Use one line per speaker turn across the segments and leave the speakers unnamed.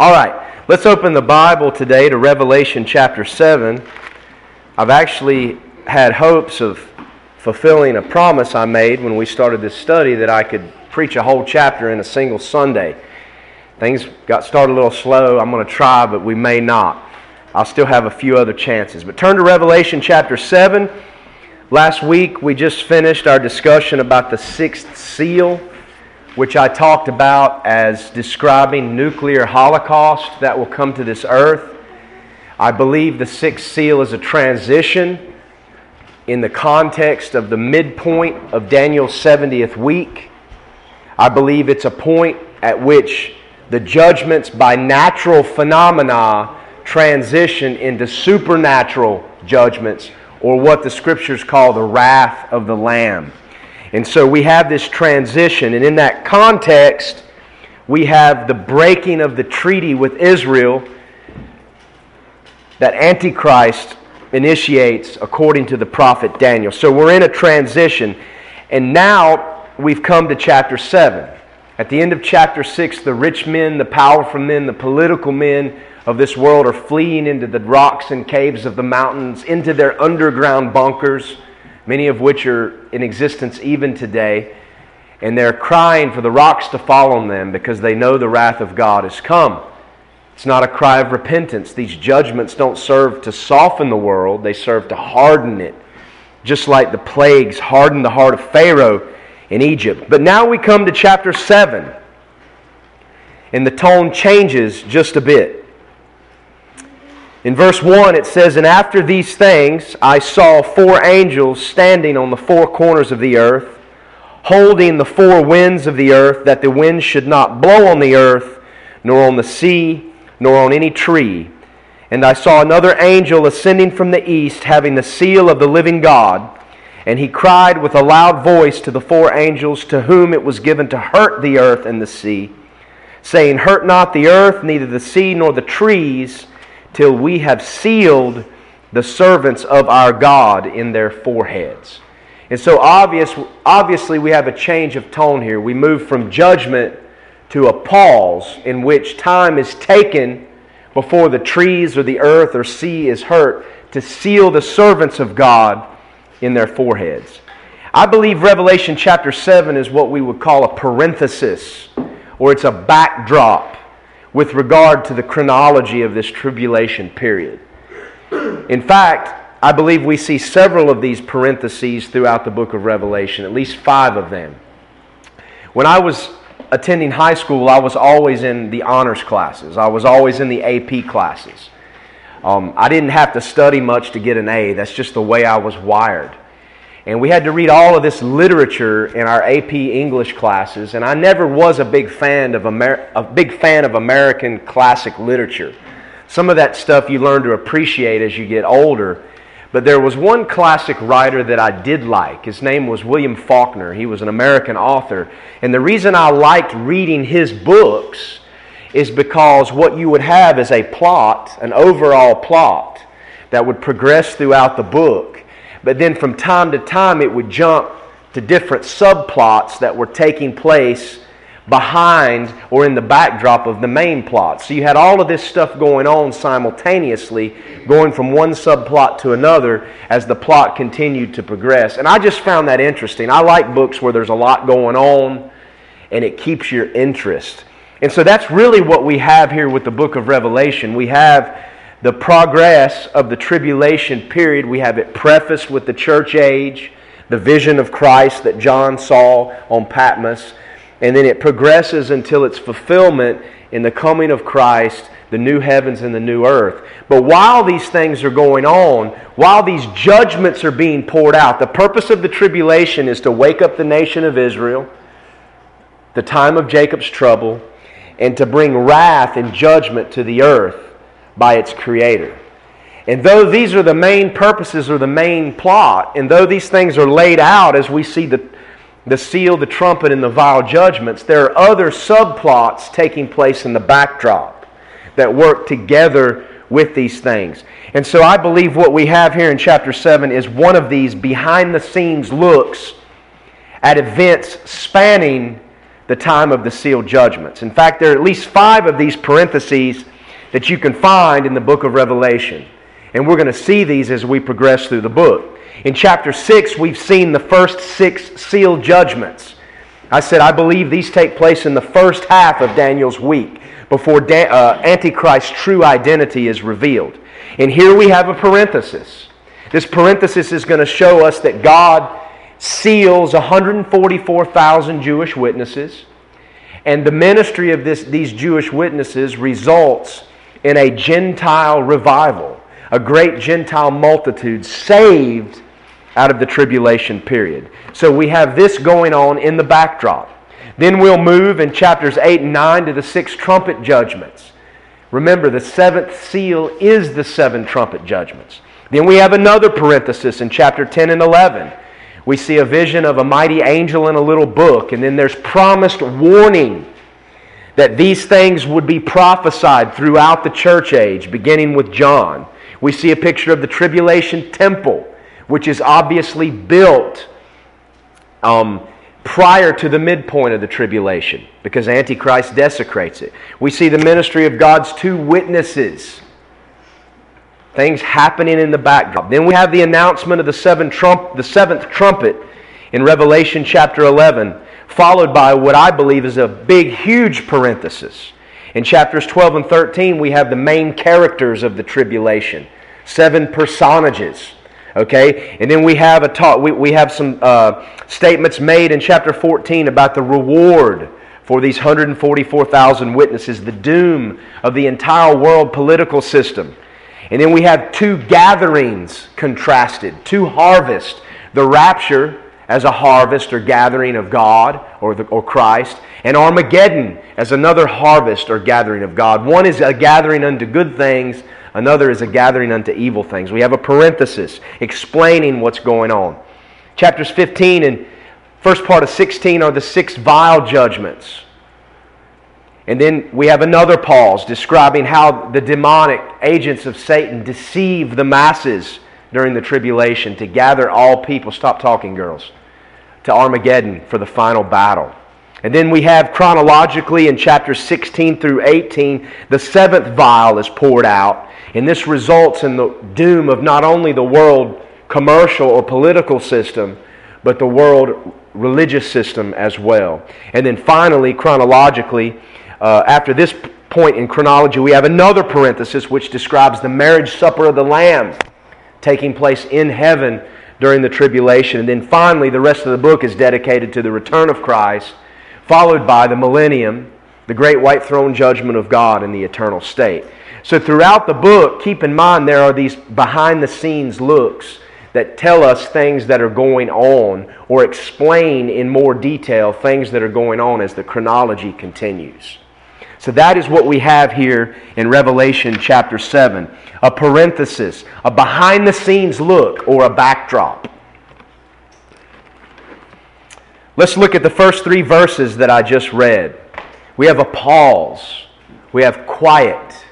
All right, let's open the Bible today to Revelation chapter 7. I've actually had hopes of fulfilling a promise I made when we started this study that I could preach a whole chapter in a single Sunday. Things got started a little slow. I'm going to try, but we may not. I'll still have a few other chances. But turn to Revelation chapter 7. Last week we just finished our discussion about the sixth seal which I talked about as describing nuclear holocaust that will come to this earth. I believe the sixth seal is a transition in the context of the midpoint of Daniel's 70th week. I believe it's a point at which the judgments by natural phenomena transition into supernatural judgments, or what the scriptures call the wrath of the Lamb. And so we have this transition. And in that context, we have the breaking of the treaty with Israel that Antichrist initiates according to the prophet Daniel. So we're in a transition. And now we've come to chapter 7. At the end of chapter 6, the rich men, the powerful men, the political men of this world are fleeing into the rocks and caves of the mountains, into their underground bunkers many of which are in existence even today. And they're crying for the rocks to fall on them because they know the wrath of God has come. It's not a cry of repentance. These judgments don't serve to soften the world, they serve to harden it. Just like the plagues hardened the heart of Pharaoh in Egypt. But now we come to chapter 7, and the tone changes just a bit. In verse 1, it says, And after these things I saw four angels standing on the four corners of the earth, holding the four winds of the earth, that the wind should not blow on the earth, nor on the sea, nor on any tree. And I saw another angel ascending from the east, having the seal of the living God. And he cried with a loud voice to the four angels to whom it was given to hurt the earth and the sea, saying, Hurt not the earth, neither the sea, nor the trees till we have sealed the servants of our God in their foreheads. And so obvious, obviously we have a change of tone here. We move from judgment to a pause in which time is taken before the trees or the earth or sea is hurt to seal the servants of God in their foreheads. I believe Revelation chapter 7 is what we would call a parenthesis or it's a backdrop with regard to the chronology of this tribulation period. In fact, I believe we see several of these parentheses throughout the book of Revelation, at least five of them. When I was attending high school, I was always in the honors classes, I was always in the AP classes. Um, I didn't have to study much to get an A, that's just the way I was wired. And we had to read all of this literature in our AP English classes, and I never was a big fan of Amer- a big fan of American classic literature. Some of that stuff you learn to appreciate as you get older. But there was one classic writer that I did like. His name was William Faulkner. He was an American author. And the reason I liked reading his books is because what you would have is a plot, an overall plot, that would progress throughout the book but then from time to time it would jump to different subplots that were taking place behind or in the backdrop of the main plot. So you had all of this stuff going on simultaneously, going from one subplot to another as the plot continued to progress. And I just found that interesting. I like books where there's a lot going on and it keeps your interest. And so that's really what we have here with the book of Revelation. We have the progress of the tribulation period. We have it prefaced with the church age, the vision of Christ that John saw on Patmos, and then it progresses until its fulfillment in the coming of Christ, the new heavens and the new earth. But while these things are going on, while these judgments are being poured out, the purpose of the tribulation is to wake up the nation of Israel, the time of Jacob's trouble, and to bring wrath and judgment to the earth by its creator. And though these are the main purposes or the main plot, and though these things are laid out as we see the, the seal, the trumpet, and the vial judgments, there are other subplots taking place in the backdrop that work together with these things. And so I believe what we have here in chapter 7 is one of these behind the scenes looks at events spanning the time of the sealed judgments. In fact, there are at least five of these parentheses that you can find in the book of Revelation. And we're going to see these as we progress through the book. In chapter 6, we've seen the first six sealed judgments. I said, I believe these take place in the first half of Daniel's week before uh, Antichrist's true identity is revealed. And here we have a parenthesis. This parenthesis is going to show us that God seals 144,000 Jewish witnesses, and the ministry of this, these Jewish witnesses results in a Gentile revival, a great Gentile multitude saved out of the tribulation period. So we have this going on in the backdrop. Then we'll move in chapters 8 and 9 to the six trumpet judgments. Remember, the seventh seal is the seven trumpet judgments. Then we have another parenthesis in chapter 10 and 11. We see a vision of a mighty angel in a little book, and then there's promised warning that these things would be prophesied throughout the church age, beginning with John. We see a picture of the tribulation temple, which is obviously built um, prior to the midpoint of the tribulation because Antichrist desecrates it. We see the ministry of God's two witnesses. Things happening in the backdrop. Then we have the announcement of the, seven trump, the seventh trumpet in Revelation chapter 11, followed by what I believe is a big, huge parenthesis. In chapters 12 and 13, we have the main characters of the tribulation, seven personages Okay? And then we have, a talk, we, we have some uh, statements made in chapter 14 about the reward for these 144,000 witnesses, the doom of the entire world political system. And then we have two gatherings contrasted, two harvests. The rapture as a harvest or gathering of God or, the, or Christ, and Armageddon as another harvest or gathering of God. One is a gathering unto good things, Another is a gathering unto evil things. We have a parenthesis explaining what's going on. Chapters 15 and first part of 16 are the six vial judgments. And then we have another pause describing how the demonic agents of Satan deceive the masses during the tribulation to gather all people. Stop talking, girls. To Armageddon for the final battle. And then we have chronologically in chapters 16 through 18, the seventh vial is poured out. And this results in the doom of not only the world commercial or political system, but the world religious system as well. And then finally, chronologically, uh, after this point in chronology, we have another parenthesis which describes the marriage supper of the Lamb taking place in heaven during the tribulation. And then finally, the rest of the book is dedicated to the return of Christ, followed by the millennium, the great white throne judgment of God in the eternal state. So, throughout the book, keep in mind there are these behind the scenes looks that tell us things that are going on or explain in more detail things that are going on as the chronology continues. So, that is what we have here in Revelation chapter 7 a parenthesis, a behind the scenes look or a backdrop. Let's look at the first three verses that I just read. We have a pause, we have quiet,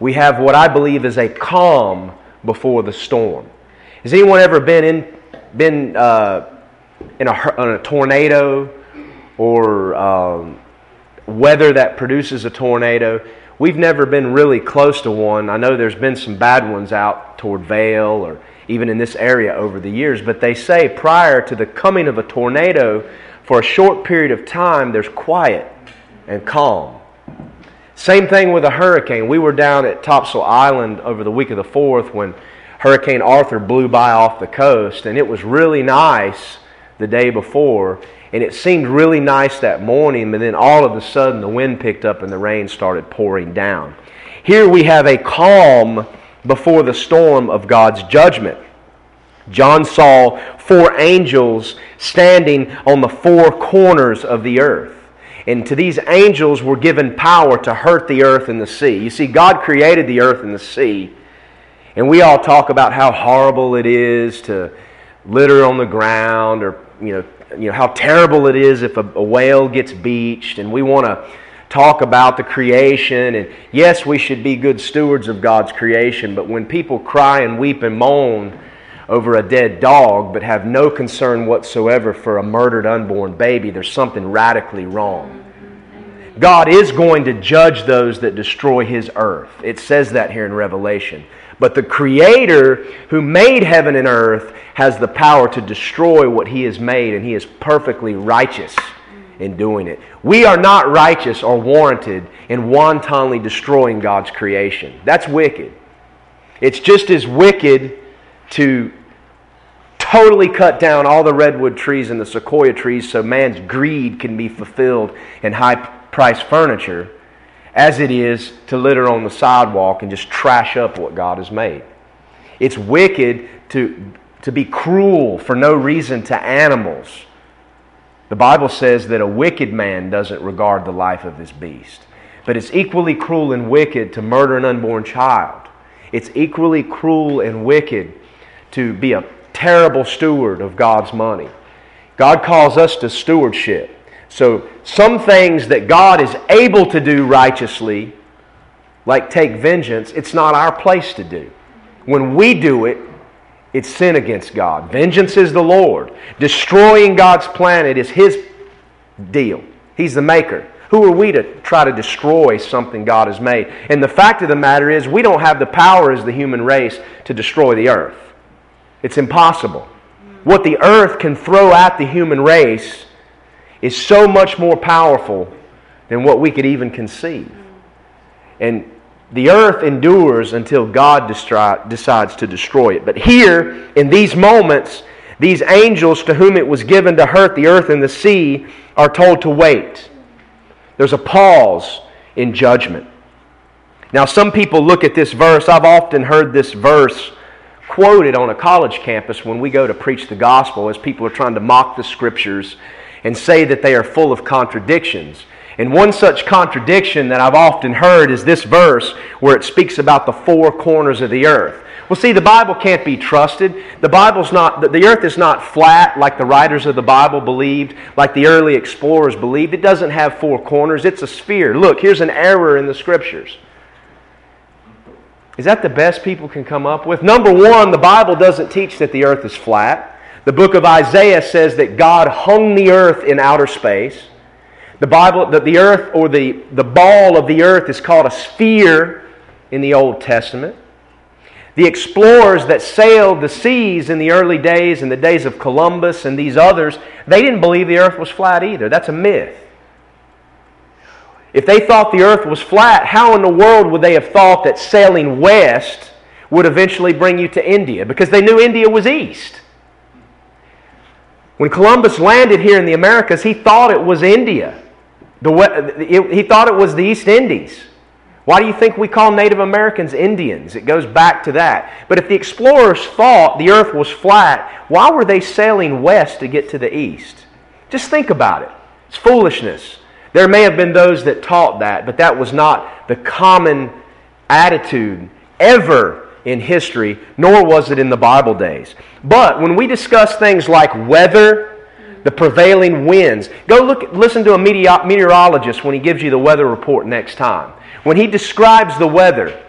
we have what I believe is a calm before the storm. Has anyone ever been in, been uh, in, a, in a tornado or um, weather that produces a tornado? We've never been really close to one. I know there's been some bad ones out toward Vale or even in this area over the years, but they say prior to the coming of a tornado, for a short period of time, there's quiet and calm. Same thing with a hurricane. We were down at Topsail Island over the week of the 4th when Hurricane Arthur blew by off the coast, and it was really nice the day before, and it seemed really nice that morning, but then all of a sudden the wind picked up and the rain started pouring down. Here we have a calm before the storm of God's judgment. John saw four angels standing on the four corners of the earth. And to these angels were given power to hurt the earth and the sea. You see, God created the earth and the sea. And we all talk about how horrible it is to litter on the ground or, you know, you know how terrible it is if a, a whale gets beached. And we want to talk about the creation. And yes, we should be good stewards of God's creation. But when people cry and weep and moan over a dead dog but have no concern whatsoever for a murdered unborn baby, there's something radically wrong. God is going to judge those that destroy his earth. It says that here in Revelation. But the Creator who made heaven and earth has the power to destroy what he has made, and he is perfectly righteous in doing it. We are not righteous or warranted in wantonly destroying God's creation. That's wicked. It's just as wicked to totally cut down all the redwood trees and the sequoia trees so man's greed can be fulfilled in high priced furniture as it is to litter on the sidewalk and just trash up what God has made. It's wicked to, to be cruel for no reason to animals. The Bible says that a wicked man doesn't regard the life of his beast. But it's equally cruel and wicked to murder an unborn child. It's equally cruel and wicked to be a terrible steward of God's money. God calls us to stewardship. So, some things that God is able to do righteously, like take vengeance, it's not our place to do. When we do it, it's sin against God. Vengeance is the Lord. Destroying God's planet is His deal. He's the maker. Who are we to try to destroy something God has made? And the fact of the matter is, we don't have the power as the human race to destroy the earth. It's impossible. What the earth can throw at the human race is so much more powerful than what we could even conceive. And the earth endures until God destri- decides to destroy it. But here, in these moments, these angels to whom it was given to hurt the earth and the sea are told to wait. There's a pause in judgment. Now, some people look at this verse. I've often heard this verse quoted on a college campus when we go to preach the gospel as people are trying to mock the scriptures and say that they are full of contradictions. And one such contradiction that I've often heard is this verse where it speaks about the four corners of the earth. Well, see, the Bible can't be trusted. The Bible's not, the earth is not flat like the writers of the Bible believed, like the early explorers believed. It doesn't have four corners, it's a sphere. Look, here's an error in the scriptures. Is that the best people can come up with? Number one, the Bible doesn't teach that the earth is flat. The book of Isaiah says that God hung the earth in outer space. The Bible, that the earth or the, the ball of the earth is called a sphere in the Old Testament. The explorers that sailed the seas in the early days, in the days of Columbus and these others, they didn't believe the earth was flat either. That's a myth. If they thought the earth was flat, how in the world would they have thought that sailing west would eventually bring you to India? Because they knew India was east. When Columbus landed here in the Americas, he thought it was India. The, he thought it was the East Indies. Why do you think we call Native Americans Indians? It goes back to that. But if the explorers thought the earth was flat, why were they sailing west to get to the east? Just think about it. It's foolishness. There may have been those that taught that, but that was not the common attitude ever in history, nor was it in the Bible days. But when we discuss things like weather, the prevailing winds. Go look, listen to a meteorologist when he gives you the weather report next time. When he describes the weather,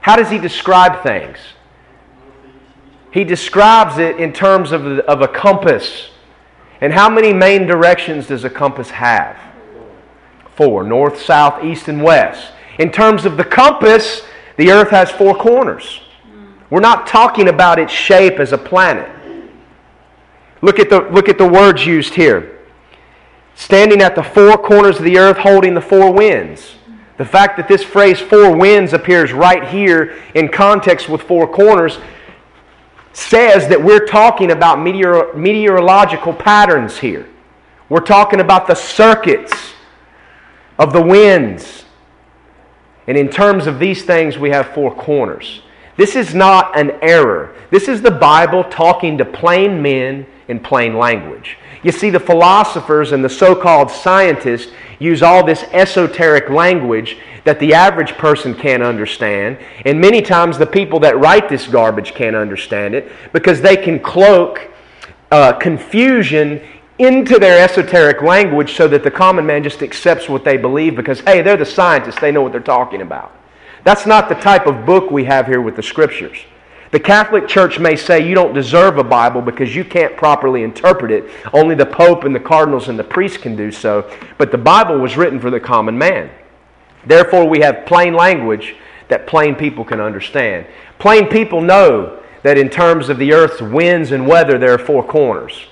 how does he describe things? He describes it in terms of, of a compass. And how many main directions does a compass have? Four north, south, east, and west. In terms of the compass, the earth has four corners. We're not talking about its shape as a planet. Look at the, look at the words used here. Standing at the four corners of the earth, holding the four winds. The fact that this phrase four winds appears right here in context with four corners says that we're talking about meteor, meteorological patterns here. We're talking about the circuits of the winds. And in terms of these things, we have four corners. This is not an error. This is the Bible talking to plain men in plain language. You see, the philosophers and the so called scientists use all this esoteric language that the average person can't understand. And many times the people that write this garbage can't understand it because they can cloak uh, confusion into their esoteric language so that the common man just accepts what they believe because, hey, they're the scientists, they know what they're talking about. That's not the type of book we have here with the scriptures. The Catholic Church may say you don't deserve a Bible because you can't properly interpret it. Only the Pope and the cardinals and the priests can do so. But the Bible was written for the common man. Therefore, we have plain language that plain people can understand. Plain people know that in terms of the earth's winds and weather, there are four corners.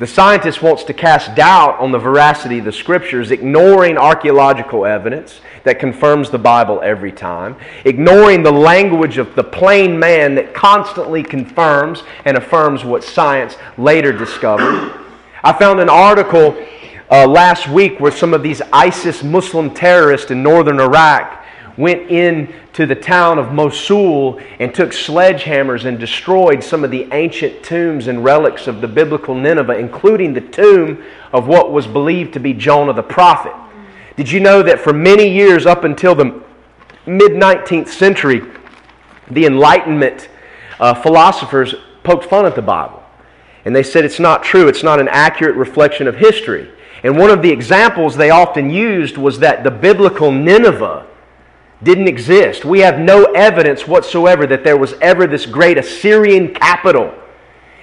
The scientist wants to cast doubt on the veracity of the scriptures, ignoring archaeological evidence that confirms the Bible every time, ignoring the language of the plain man that constantly confirms and affirms what science later discovered. I found an article uh, last week where some of these ISIS Muslim terrorists in northern Iraq went into the town of Mosul and took sledgehammers and destroyed some of the ancient tombs and relics of the biblical Nineveh, including the tomb of what was believed to be Jonah the prophet. Did you know that for many years, up until the mid 19th century, the Enlightenment uh, philosophers poked fun at the Bible? And they said it's not true, it's not an accurate reflection of history. And one of the examples they often used was that the biblical Nineveh didn't exist. We have no evidence whatsoever that there was ever this great Assyrian capital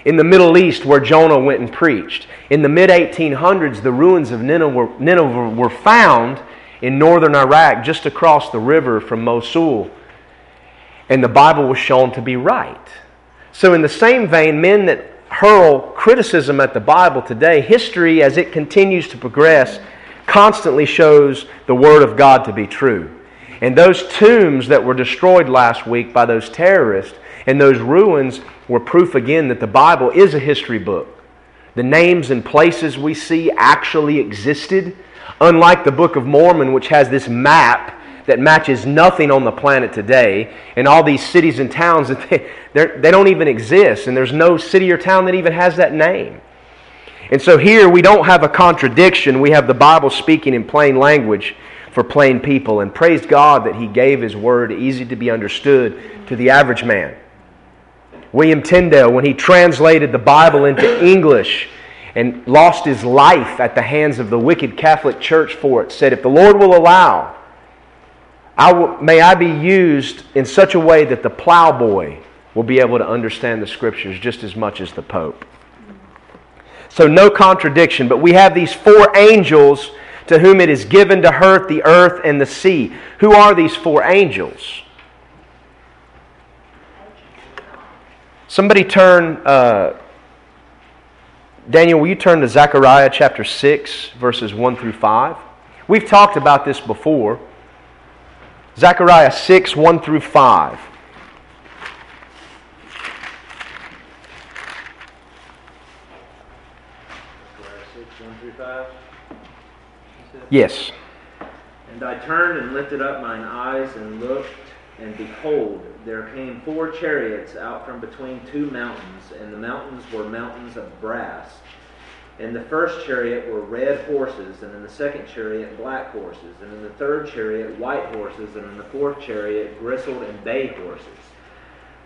in the Middle East where Jonah went and preached. In the mid 1800s, the ruins of Nineveh were found in northern Iraq, just across the river from Mosul. And the Bible was shown to be right. So, in the same vein, men that hurl criticism at the Bible today, history, as it continues to progress, constantly shows the Word of God to be true. And those tombs that were destroyed last week by those terrorists and those ruins were proof again that the Bible is a history book. The names and places we see actually existed, unlike the Book of Mormon, which has this map that matches nothing on the planet today, and all these cities and towns that they, they don't even exist, and there's no city or town that even has that name. And so here we don't have a contradiction. We have the Bible speaking in plain language for plain people. And praised God that He gave His word easy to be understood to the average man. William Tyndale, when he translated the Bible into English and lost his life at the hands of the wicked Catholic Church for it, said, If the Lord will allow, I will, may I be used in such a way that the plowboy will be able to understand the Scriptures just as much as the Pope. So, no contradiction, but we have these four angels to whom it is given to hurt the earth and the sea. Who are these four angels? Somebody turn, uh, Daniel, will you turn to Zechariah chapter 6, verses 1 through 5? We've talked about this before. Zechariah 6, 1 through 5. Yes.
And I turned and lifted up mine eyes and looked, and behold, there came four chariots out from between two mountains, and the mountains were mountains of brass. In the first chariot were red horses, and in the second chariot black horses, and in the third chariot white horses, and in the fourth chariot grizzled and bay horses.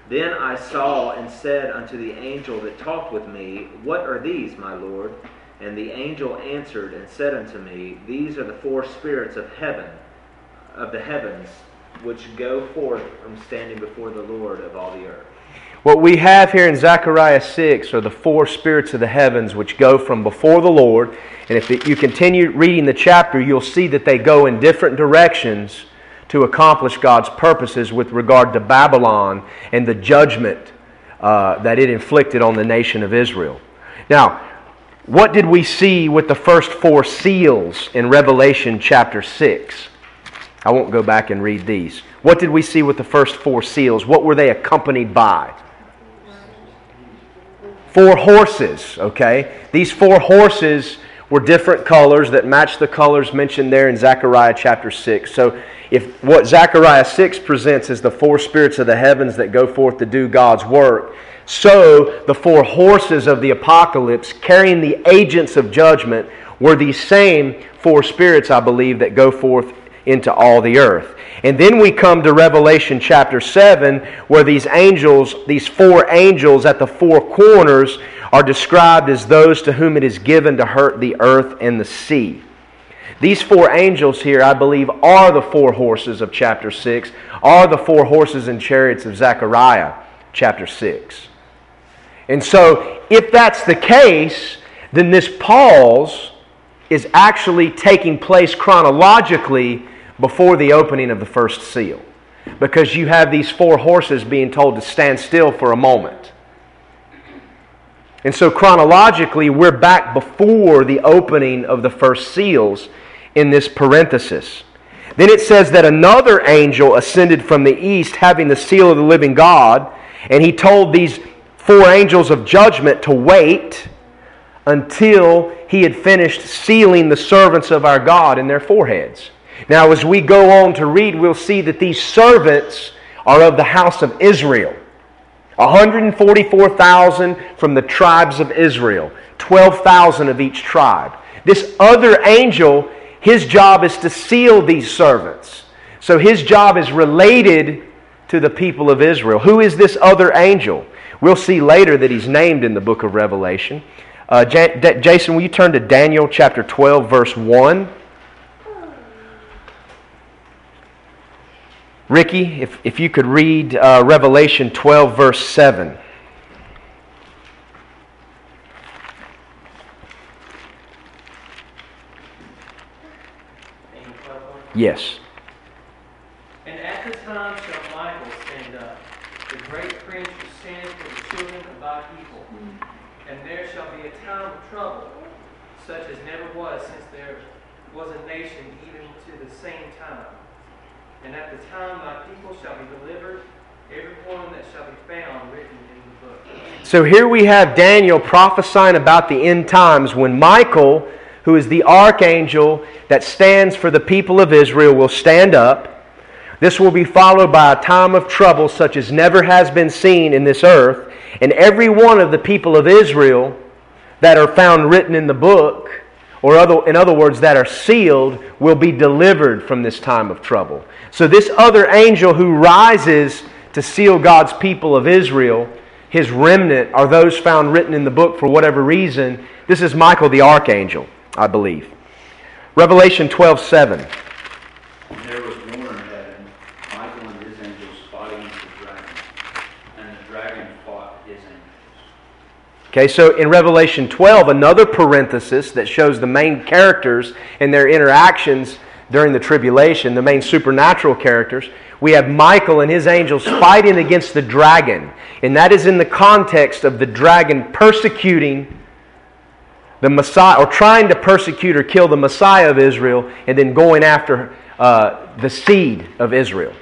Then I saw and said unto the angel that talked with me, What are these, my Lord? And the angel answered and said unto me, These are the four spirits of heaven, of the heavens, which go forth from standing before the Lord of all the earth.
What we have here in Zechariah 6 are the four spirits of the heavens which go from before the Lord. And if you continue reading the chapter, you'll see that they go in different directions to accomplish God's purposes with regard to Babylon and the judgment uh, that it inflicted on the nation of Israel. Now, what did we see with the first four seals in Revelation chapter 6? I won't go back and read these. What did we see with the first four seals? What were they accompanied by? Four horses, okay? These four horses were different colors that matched the colors mentioned there in Zechariah chapter 6. So, if what Zechariah 6 presents is the four spirits of the heavens that go forth to do God's work, so the four horses of the apocalypse carrying the agents of judgment were these same four spirits, I believe, that go forth into all the earth. And then we come to Revelation chapter 7, where these angels, these four angels at the four corners, are described as those to whom it is given to hurt the earth and the sea. These four angels here, I believe, are the four horses of chapter 6, are the four horses and chariots of Zechariah chapter 6. And so, if that's the case, then this pause is actually taking place chronologically before the opening of the first seal. Because you have these four horses being told to stand still for a moment. And so, chronologically, we're back before the opening of the first seals in this parenthesis. Then it says that another angel ascended from the east, having the seal of the living God, and he told these four angels of judgment to wait until he had finished sealing the servants of our God in their foreheads. Now, as we go on to read, we'll see that these servants are of the house of Israel. 144,000 from the tribes of Israel, 12,000 of each tribe. This other angel his job is to seal these servants. So his job is related to the people of Israel. Who is this other angel? We'll see later that he's named in the book of Revelation. Uh, J- Jason, will you turn to Daniel chapter 12, verse 1? Ricky, if, if you could read uh, Revelation 12, verse 7. Yes.
And at the time shall Michael stand up, the great prince who stands for the children of thy people. And there shall be a time of trouble, such as never was since there was a nation even to the same time. And at the time thy people shall be delivered, every one that shall be found written in the book.
So here we have Daniel prophesying about the end times when Michael who is the archangel that stands for the people of Israel, will stand up. This will be followed by a time of trouble such as never has been seen in this earth. And every one of the people of Israel that are found written in the book, or other, in other words, that are sealed, will be delivered from this time of trouble. So, this other angel who rises to seal God's people of Israel, his remnant, are those found written in the book for whatever reason. This is Michael the archangel. I believe. Revelation 12 7.
There was war in heaven. Michael and his angels fought against the dragon, and the dragon fought his angels.
Okay, so in Revelation 12, another parenthesis that shows the main characters and their interactions during the tribulation, the main supernatural characters, we have Michael and his angels fighting against the dragon. And that is in the context of the dragon persecuting the Messiah, or trying to persecute or kill the Messiah of Israel, and then going after uh, the seed of Israel.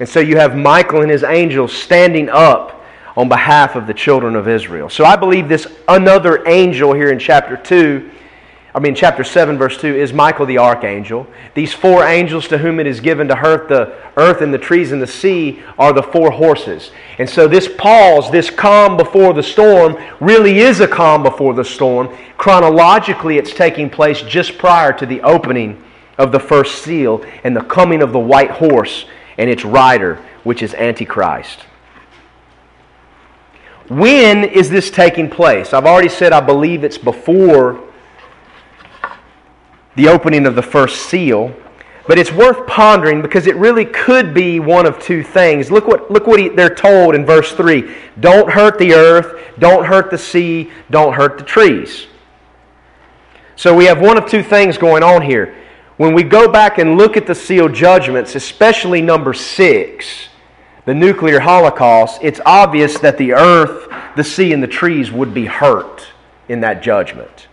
And so you have Michael and his angels standing up on behalf of the children of Israel. So I believe this another angel here in chapter 2 I mean, chapter 7, verse 2, is Michael the archangel. These four angels to whom it is given to hurt the earth and the trees and the sea are the four horses. And so, this pause, this calm before the storm, really is a calm before the storm. Chronologically, it's taking place just prior to the opening of the first seal and the coming of the white horse and its rider, which is Antichrist. When is this taking place? I've already said I believe it's before the opening of the first seal. But it's worth pondering because it really could be one of two things. Look what, look what he, they're told in verse 3 Don't hurt the earth, don't hurt the sea, don't hurt the trees. So we have one of two things going on here. When we go back and look at the seal judgments, especially number 6, the nuclear holocaust, it's obvious that the earth, the sea, and the trees would be hurt in that judgment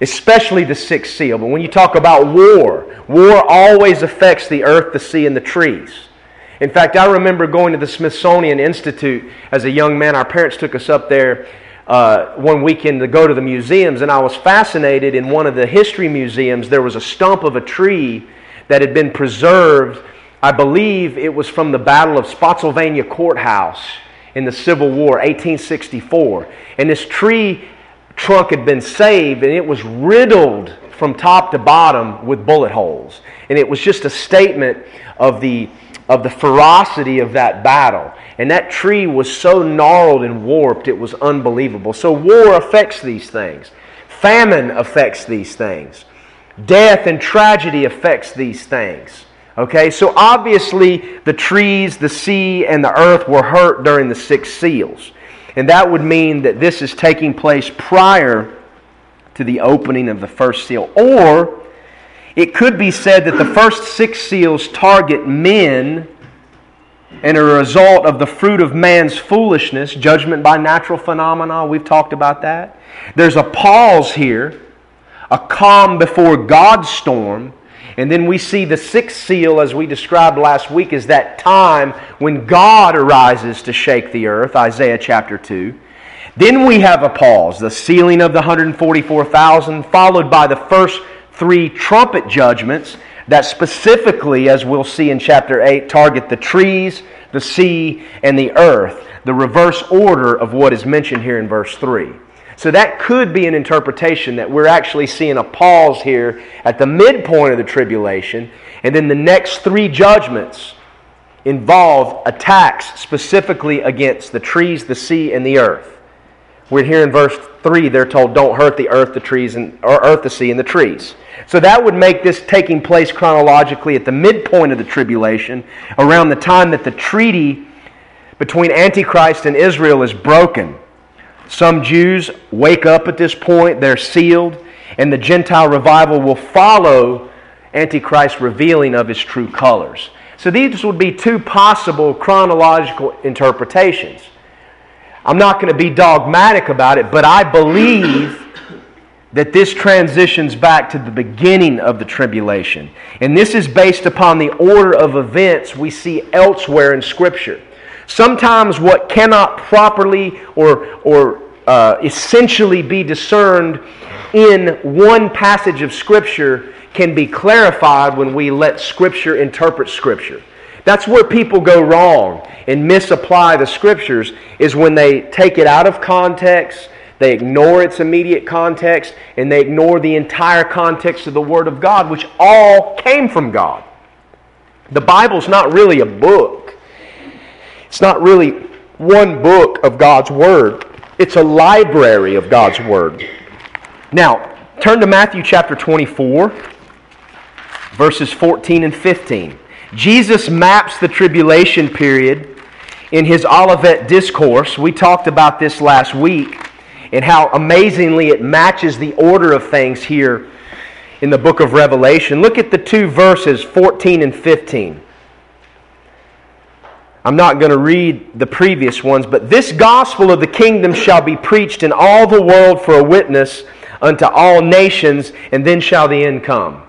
especially the sixth seal. But when you talk about war, war always affects the earth, the sea, and the trees. In fact, I remember going to the Smithsonian Institute as a young man. Our parents took us up there uh, one weekend to go to the museums, and I was fascinated in one of the history museums. There was a stump of a tree that had been preserved. I believe it was from the Battle of Spotsylvania Courthouse in the Civil War, 1864. And this tree trunk had been saved and it was riddled from top to bottom with bullet holes. And it was just a statement of the, of the ferocity of that battle. And that tree was so gnarled and warped, it was unbelievable. So war affects these things, famine affects these things. Death and tragedy affects these things. Okay, so obviously the trees, the sea, and the earth were hurt during the six seals. And that would mean that this is taking place prior to the opening of the first seal. Or it could be said that the first six seals target men and a result of the fruit of man's foolishness, judgment by natural phenomena. We've talked about that. There's a pause here, a calm before God's storm. And then we see the sixth seal, as we described last week, is that time when God arises to shake the earth, Isaiah chapter 2. Then we have a pause, the sealing of the 144,000, followed by the first three trumpet judgments that specifically, as we'll see in chapter 8, target the trees, the sea, and the earth, the reverse order of what is mentioned here in verse 3. So that could be an interpretation that we're actually seeing a pause here at the midpoint of the tribulation, and then the next three judgments involve attacks specifically against the trees, the sea, and the earth. We're here in verse 3, they're told, don't hurt the earth, the trees, and, or earth, the sea, and the trees. So that would make this taking place chronologically at the midpoint of the tribulation, around the time that the treaty between Antichrist and Israel is broken. Some Jews wake up at this point, they're sealed, and the Gentile revival will follow Antichrist's revealing of his true colors. So these would be two possible chronological interpretations. I'm not going to be dogmatic about it, but I believe that this transitions back to the beginning of the tribulation. And this is based upon the order of events we see elsewhere in Scripture. Sometimes what cannot properly or, or uh, essentially be discerned in one passage of Scripture can be clarified when we let Scripture interpret Scripture. That's where people go wrong and misapply the Scriptures, is when they take it out of context they ignore its immediate context and they ignore the entire context of the Word of God, which all came from God. The Bible's not really a book, it's not really one book of God's Word, it's a library of God's Word. Now, turn to Matthew chapter 24, verses 14 and 15. Jesus maps the tribulation period in his Olivet Discourse. We talked about this last week and how amazingly it matches the order of things here in the book of Revelation. Look at the two verses, 14 and 15. I'm not going to read the previous ones, but this gospel of the kingdom shall be preached in all the world for a witness unto all nations, and then shall the end come.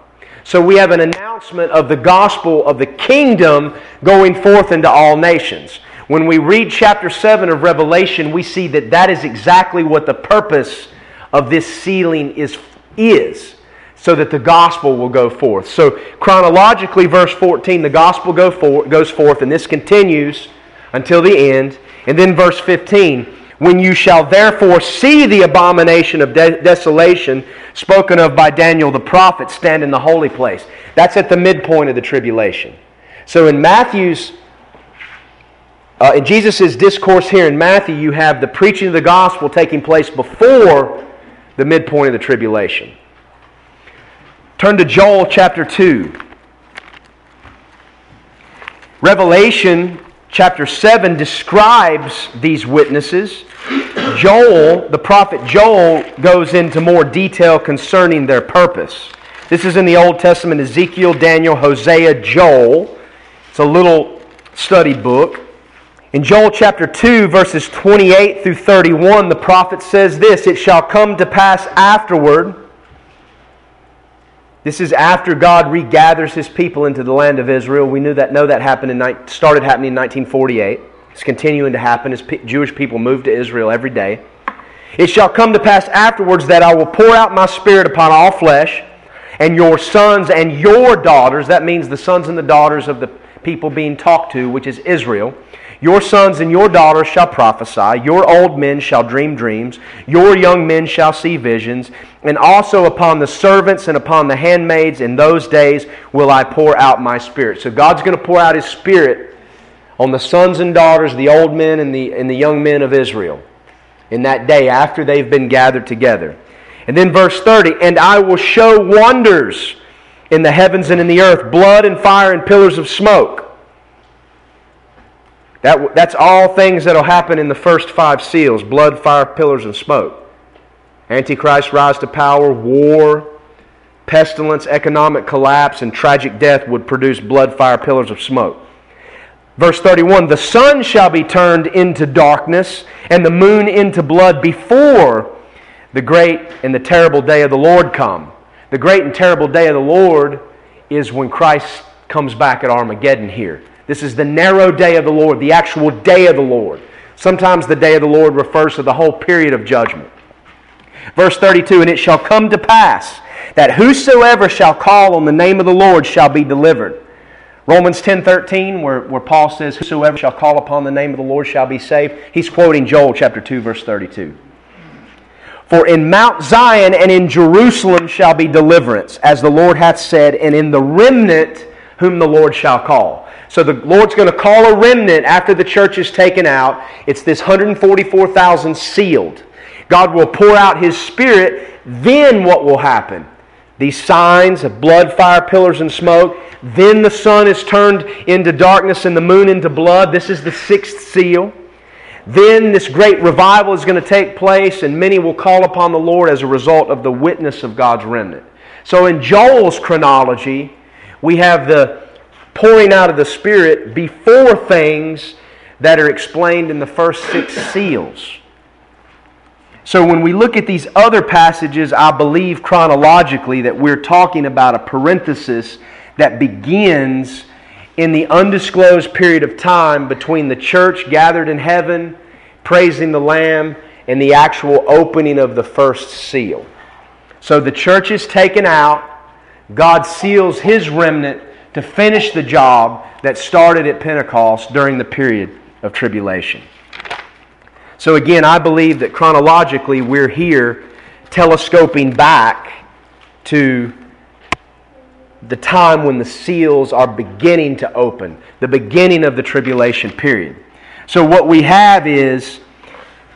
So we have an announcement of the gospel of the kingdom going forth into all nations. When we read chapter 7 of Revelation, we see that that is exactly what the purpose of this sealing is, is so that the gospel will go forth. So, chronologically, verse 14, the gospel go for, goes forth, and this continues until the end. And then, verse 15, when you shall therefore see the abomination of de- desolation spoken of by Daniel the prophet stand in the holy place. That's at the midpoint of the tribulation. So, in Matthew's uh, in Jesus' discourse here in Matthew, you have the preaching of the gospel taking place before the midpoint of the tribulation. Turn to Joel chapter 2. Revelation chapter 7 describes these witnesses. Joel, the prophet Joel, goes into more detail concerning their purpose. This is in the Old Testament Ezekiel, Daniel, Hosea, Joel. It's a little study book. In Joel chapter 2, verses 28 through 31, the prophet says this It shall come to pass afterward. This is after God regathers his people into the land of Israel. We knew that, know that happened in, started happening in 1948. It's continuing to happen as Jewish people move to Israel every day. It shall come to pass afterwards that I will pour out my spirit upon all flesh, and your sons and your daughters, that means the sons and the daughters of the people being talked to, which is Israel, your sons and your daughters shall prophesy, your old men shall dream dreams, your young men shall see visions, and also upon the servants and upon the handmaids in those days will I pour out my spirit. So God's going to pour out his spirit on the sons and daughters, the old men and the, and the young men of Israel in that day after they've been gathered together. And then verse 30 And I will show wonders in the heavens and in the earth blood and fire and pillars of smoke. That, that's all things that will happen in the first five seals blood, fire, pillars, and smoke. Antichrist rise to power, war, pestilence, economic collapse, and tragic death would produce blood, fire, pillars of smoke. Verse 31 The sun shall be turned into darkness, and the moon into blood before the great and the terrible day of the Lord come. The great and terrible day of the Lord is when Christ comes back at Armageddon here. This is the narrow day of the Lord, the actual day of the Lord. Sometimes the day of the Lord refers to the whole period of judgment. Verse 32 And it shall come to pass that whosoever shall call on the name of the Lord shall be delivered. Romans 10:13 where, where Paul says whosoever shall call upon the name of the Lord shall be saved. He's quoting Joel chapter 2 verse 32. For in Mount Zion and in Jerusalem shall be deliverance, as the Lord hath said, and in the remnant whom the Lord shall call. So the Lord's going to call a remnant after the church is taken out. It's this 144,000 sealed. God will pour out His Spirit. Then what will happen? These signs of blood, fire, pillars, and smoke. Then the sun is turned into darkness and the moon into blood. This is the sixth seal. Then this great revival is going to take place, and many will call upon the Lord as a result of the witness of God's remnant. So, in Joel's chronology, we have the pouring out of the Spirit before things that are explained in the first six seals. So when we look at these other passages, I believe chronologically that we're talking about a parenthesis that begins in the undisclosed period of time between the church gathered in heaven, praising the Lamb, and the actual opening of the first seal. So the church is taken out, God seals his remnant to finish the job that started at Pentecost during the period of tribulation. So, again, I believe that chronologically we're here telescoping back to the time when the seals are beginning to open, the beginning of the tribulation period. So, what we have is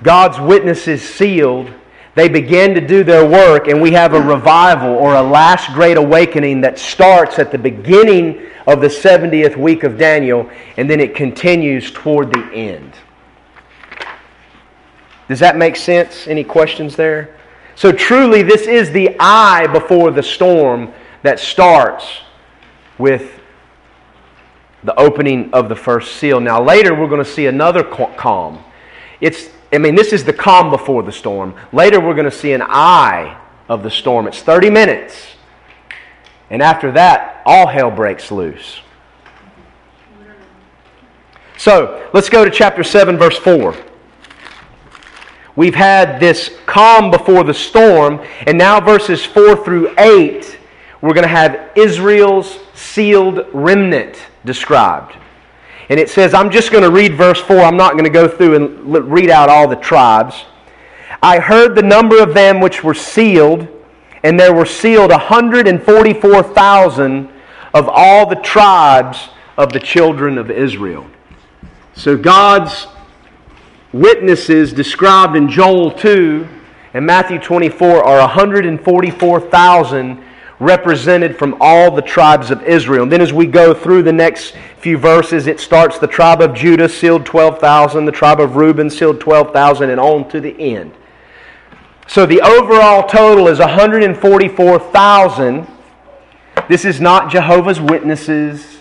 God's witnesses sealed. They begin to do their work, and we have a revival or a last great awakening that starts at the beginning of the 70th week of Daniel, and then it continues toward the end. Does that make sense? Any questions there? So, truly, this is the eye before the storm that starts with the opening of the first seal. Now, later, we're going to see another calm. It's, I mean, this is the calm before the storm. Later, we're going to see an eye of the storm. It's 30 minutes. And after that, all hell breaks loose. So, let's go to chapter 7, verse 4. We've had this calm before the storm, and now verses 4 through 8, we're going to have Israel's sealed remnant described. And it says, I'm just going to read verse 4. I'm not going to go through and read out all the tribes. I heard the number of them which were sealed, and there were sealed 144,000 of all the tribes of the children of Israel. So God's witnesses described in Joel 2 and Matthew 24 are 144,000 represented from all the tribes of Israel. And then as we go through the next few verses, it starts the tribe of Judah sealed 12,000, the tribe of Reuben sealed 12,000, and on to the end. So the overall total is 144,000. This is not Jehovah's Witnesses.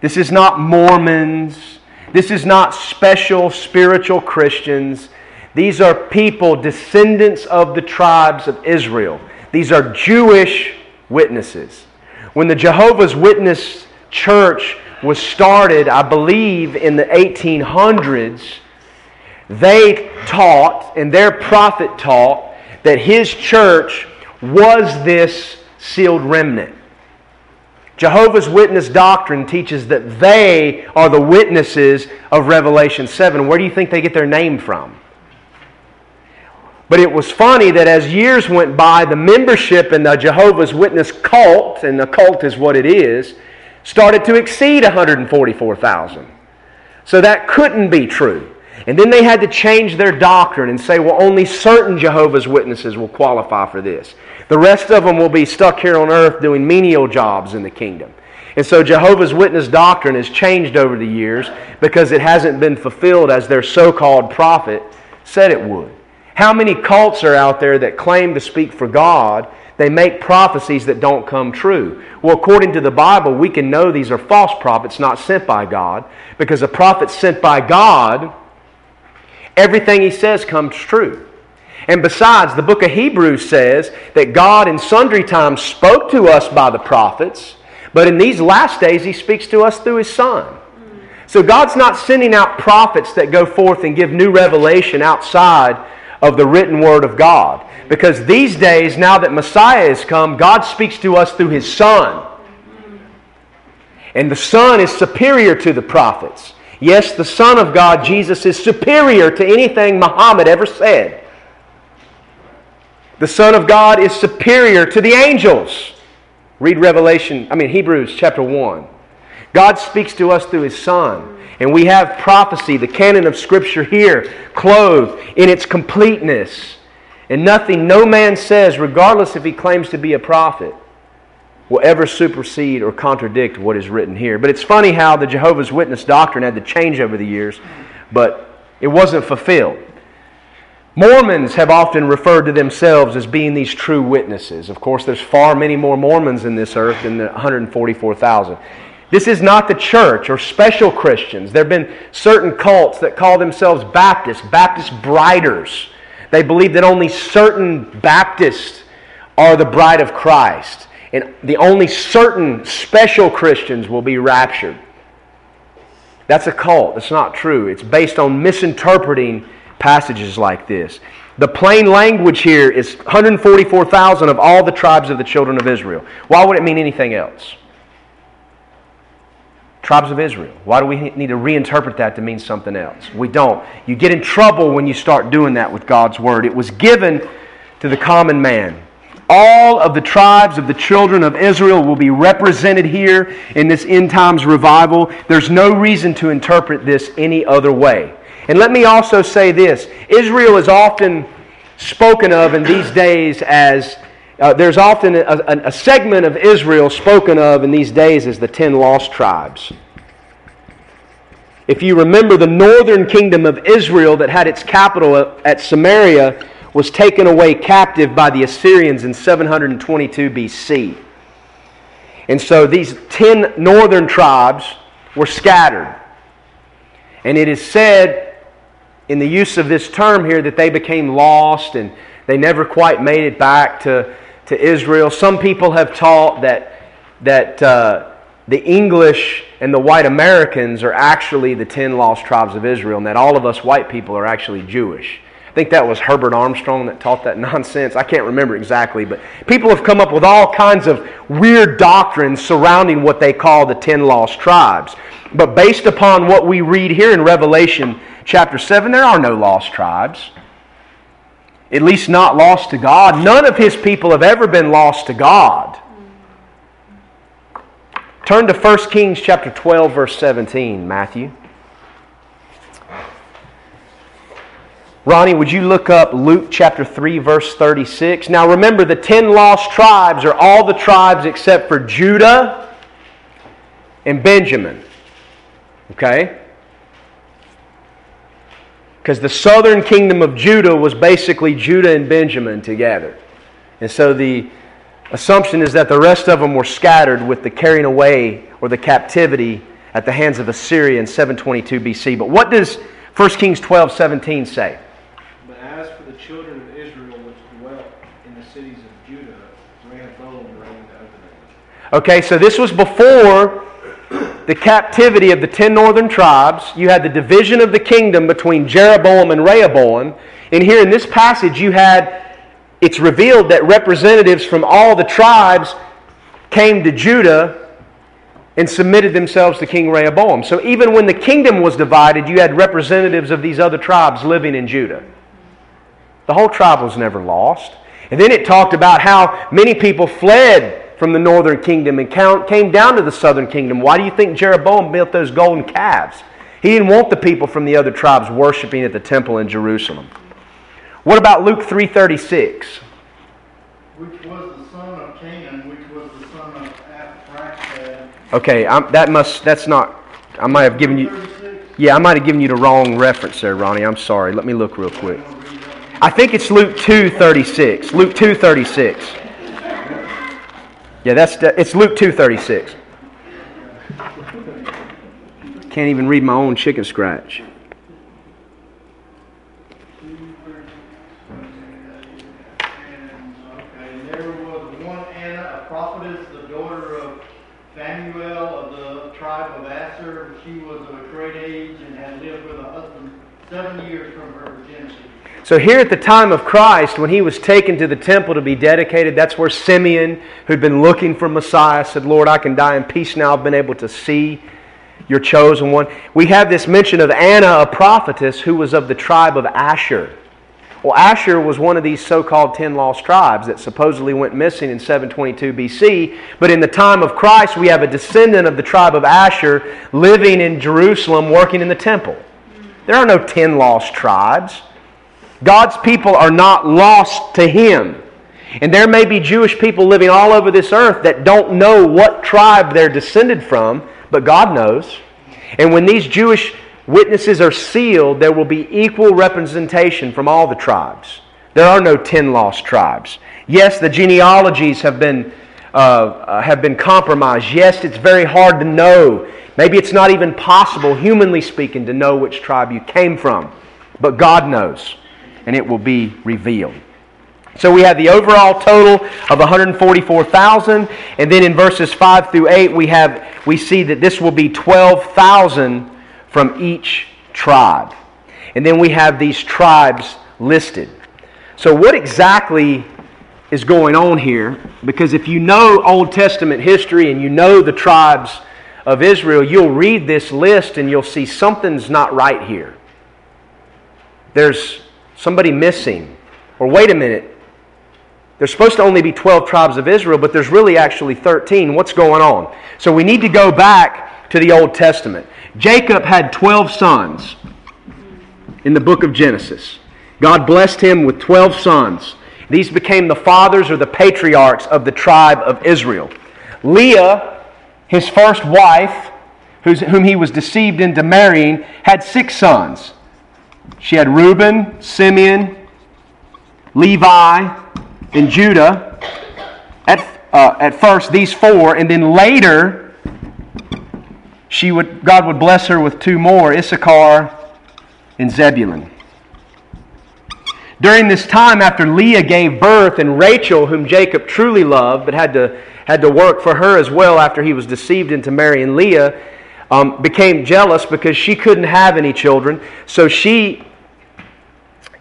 This is not Mormons. This is not special spiritual Christians. These are people, descendants of the tribes of Israel. These are Jewish witnesses. When the Jehovah's Witness church was started, I believe in the 1800s, they taught, and their prophet taught, that his church was this sealed remnant. Jehovah's Witness doctrine teaches that they are the witnesses of Revelation 7. Where do you think they get their name from? But it was funny that as years went by, the membership in the Jehovah's Witness cult, and the cult is what it is, started to exceed 144,000. So that couldn't be true. And then they had to change their doctrine and say, well, only certain Jehovah's Witnesses will qualify for this. The rest of them will be stuck here on earth doing menial jobs in the kingdom. And so Jehovah's Witness doctrine has changed over the years because it hasn't been fulfilled as their so called prophet said it would. How many cults are out there that claim to speak for God? They make prophecies that don't come true. Well, according to the Bible, we can know these are false prophets not sent by God because a prophet sent by God, everything he says comes true. And besides, the book of Hebrews says that God in sundry times spoke to us by the prophets but in these last days, He speaks to us through His Son. So God's not sending out prophets that go forth and give new revelation outside of the written Word of God. Because these days, now that Messiah has come, God speaks to us through His Son. And the Son is superior to the prophets. Yes, the Son of God, Jesus, is superior to anything Muhammad ever said. The Son of God is superior to the angels. Read Revelation, I mean Hebrews chapter 1. God speaks to us through His Son. And we have prophecy, the canon of Scripture here, clothed in its completeness. And nothing no man says, regardless if he claims to be a prophet, will ever supersede or contradict what is written here. But it's funny how the Jehovah's Witness doctrine had to change over the years, but it wasn't fulfilled. Mormons have often referred to themselves as being these true witnesses. Of course, there's far many more Mormons in this earth than the 144,000. This is not the church or special Christians. There have been certain cults that call themselves Baptists, Baptist briders. They believe that only certain Baptists are the bride of Christ, and the only certain special Christians will be raptured. That's a cult. That's not true. It's based on misinterpreting passages like this. The plain language here is 144,000 of all the tribes of the children of Israel. Why would it mean anything else? Tribes of Israel. Why do we need to reinterpret that to mean something else? We don't. You get in trouble when you start doing that with God's Word. It was given to the common man. All of the tribes of the children of Israel will be represented here in this end times revival. There's no reason to interpret this any other way. And let me also say this Israel is often spoken of in these days as uh, there's often a, a, a segment of Israel spoken of in these days as the ten lost tribes. If you remember, the northern kingdom of Israel that had its capital at Samaria was taken away captive by the Assyrians in 722 BC. And so these ten northern tribes were scattered. And it is said in the use of this term here that they became lost and they never quite made it back to, to Israel. Some people have taught that, that uh, the English and the white Americans are actually the ten lost tribes of Israel and that all of us white people are actually Jewish. I think that was Herbert Armstrong that taught that nonsense. I can't remember exactly, but people have come up with all kinds of weird doctrines surrounding what they call the ten lost tribes. But based upon what we read here in Revelation chapter 7, there are no lost tribes. At least not lost to God. None of his people have ever been lost to God. Turn to 1 Kings chapter 12 verse 17, Matthew. Ronnie, would you look up Luke chapter 3 verse 36? Now remember the 10 lost tribes are all the tribes except for Judah and Benjamin. Okay? Because the southern kingdom of Judah was basically Judah and Benjamin together. And so the assumption is that the rest of them were scattered with the carrying away or the captivity at the hands of Assyria in 722 BC. But what does 1 Kings 12 17 say?
But as for the children of Israel which dwelt in the cities of Judah, Rehoboam reigned over them.
Okay, so this was before the captivity of the ten northern tribes. You had the division of the kingdom between Jeroboam and Rehoboam. And here in this passage, you had it's revealed that representatives from all the tribes came to Judah and submitted themselves to King Rehoboam. So even when the kingdom was divided, you had representatives of these other tribes living in Judah. The whole tribe was never lost. And then it talked about how many people fled from the northern kingdom and came down to the southern kingdom. Why do you think Jeroboam built those golden calves? He didn't want the people from the other tribes worshiping at the temple in Jerusalem. What about Luke 3:36?
Which was the son of Canaan, which was the son of.
Okay, I'm, that must that's not I might have given you Yeah, I might have given you the wrong reference there, Ronnie. I'm sorry. Let me look real quick. I think it's Luke 2:36. Luke 2:36. Yeah, that's it's Luke 2:36. Can't even read my own chicken scratch.
And, okay, there was one Anna, a prophetess, the daughter of Phanuel of the tribe of Asher. She was of a great age and had lived with a husband seven years from her.
So here at the time of Christ, when he was taken to the temple to be dedicated, that's where Simeon, who'd been looking for Messiah, said, Lord, I can die in peace now. I've been able to see your chosen one. We have this mention of Anna, a prophetess, who was of the tribe of Asher. Well, Asher was one of these so called ten lost tribes that supposedly went missing in 722 BC. But in the time of Christ, we have a descendant of the tribe of Asher living in Jerusalem, working in the temple. There are no ten lost tribes. God's people are not lost to Him. And there may be Jewish people living all over this earth that don't know what tribe they're descended from, but God knows. And when these Jewish witnesses are sealed, there will be equal representation from all the tribes. There are no ten lost tribes. Yes, the genealogies have been, uh, uh, have been compromised. Yes, it's very hard to know. Maybe it's not even possible, humanly speaking, to know which tribe you came from. But God knows, and it will be revealed. So we have the overall total of 144,000, and then in verses 5 through 8 we have we see that this will be 12,000 from each tribe. And then we have these tribes listed. So what exactly is going on here? Because if you know Old Testament history and you know the tribes of Israel, you'll read this list and you'll see something's not right here. There's somebody missing. Or wait a minute, there's supposed to only be 12 tribes of Israel, but there's really actually 13. What's going on? So we need to go back to the Old Testament. Jacob had 12 sons in the book of Genesis. God blessed him with 12 sons. These became the fathers or the patriarchs of the tribe of Israel. Leah, his first wife, whom he was deceived into marrying, had six sons. She had Reuben, Simeon, Levi, and Judah. At, uh, at first, these four, and then later, she would, God would bless her with two more Issachar and Zebulun. During this time, after Leah gave birth, and Rachel, whom Jacob truly loved, but had to, had to work for her as well after he was deceived into marrying Leah, um, became jealous because she couldn't have any children. So she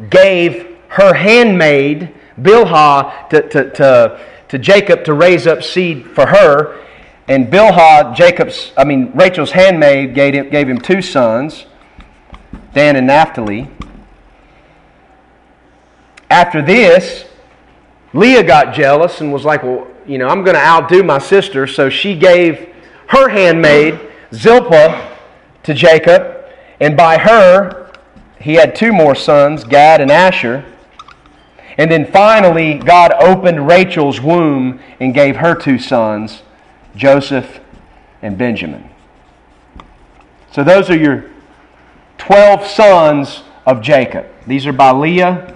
gave her handmaid, Bilhah, to, to, to, to Jacob to raise up seed for her. And Bilhah, Jacob's, I mean, Rachel's handmaid, gave him, gave him two sons, Dan and Naphtali. After this, Leah got jealous and was like, well, you know, I'm going to outdo my sister. So she gave her handmaid, Zilpah, to Jacob. And by her, he had two more sons, Gad and Asher. And then finally, God opened Rachel's womb and gave her two sons, Joseph and Benjamin. So those are your 12 sons of Jacob. These are by Leah.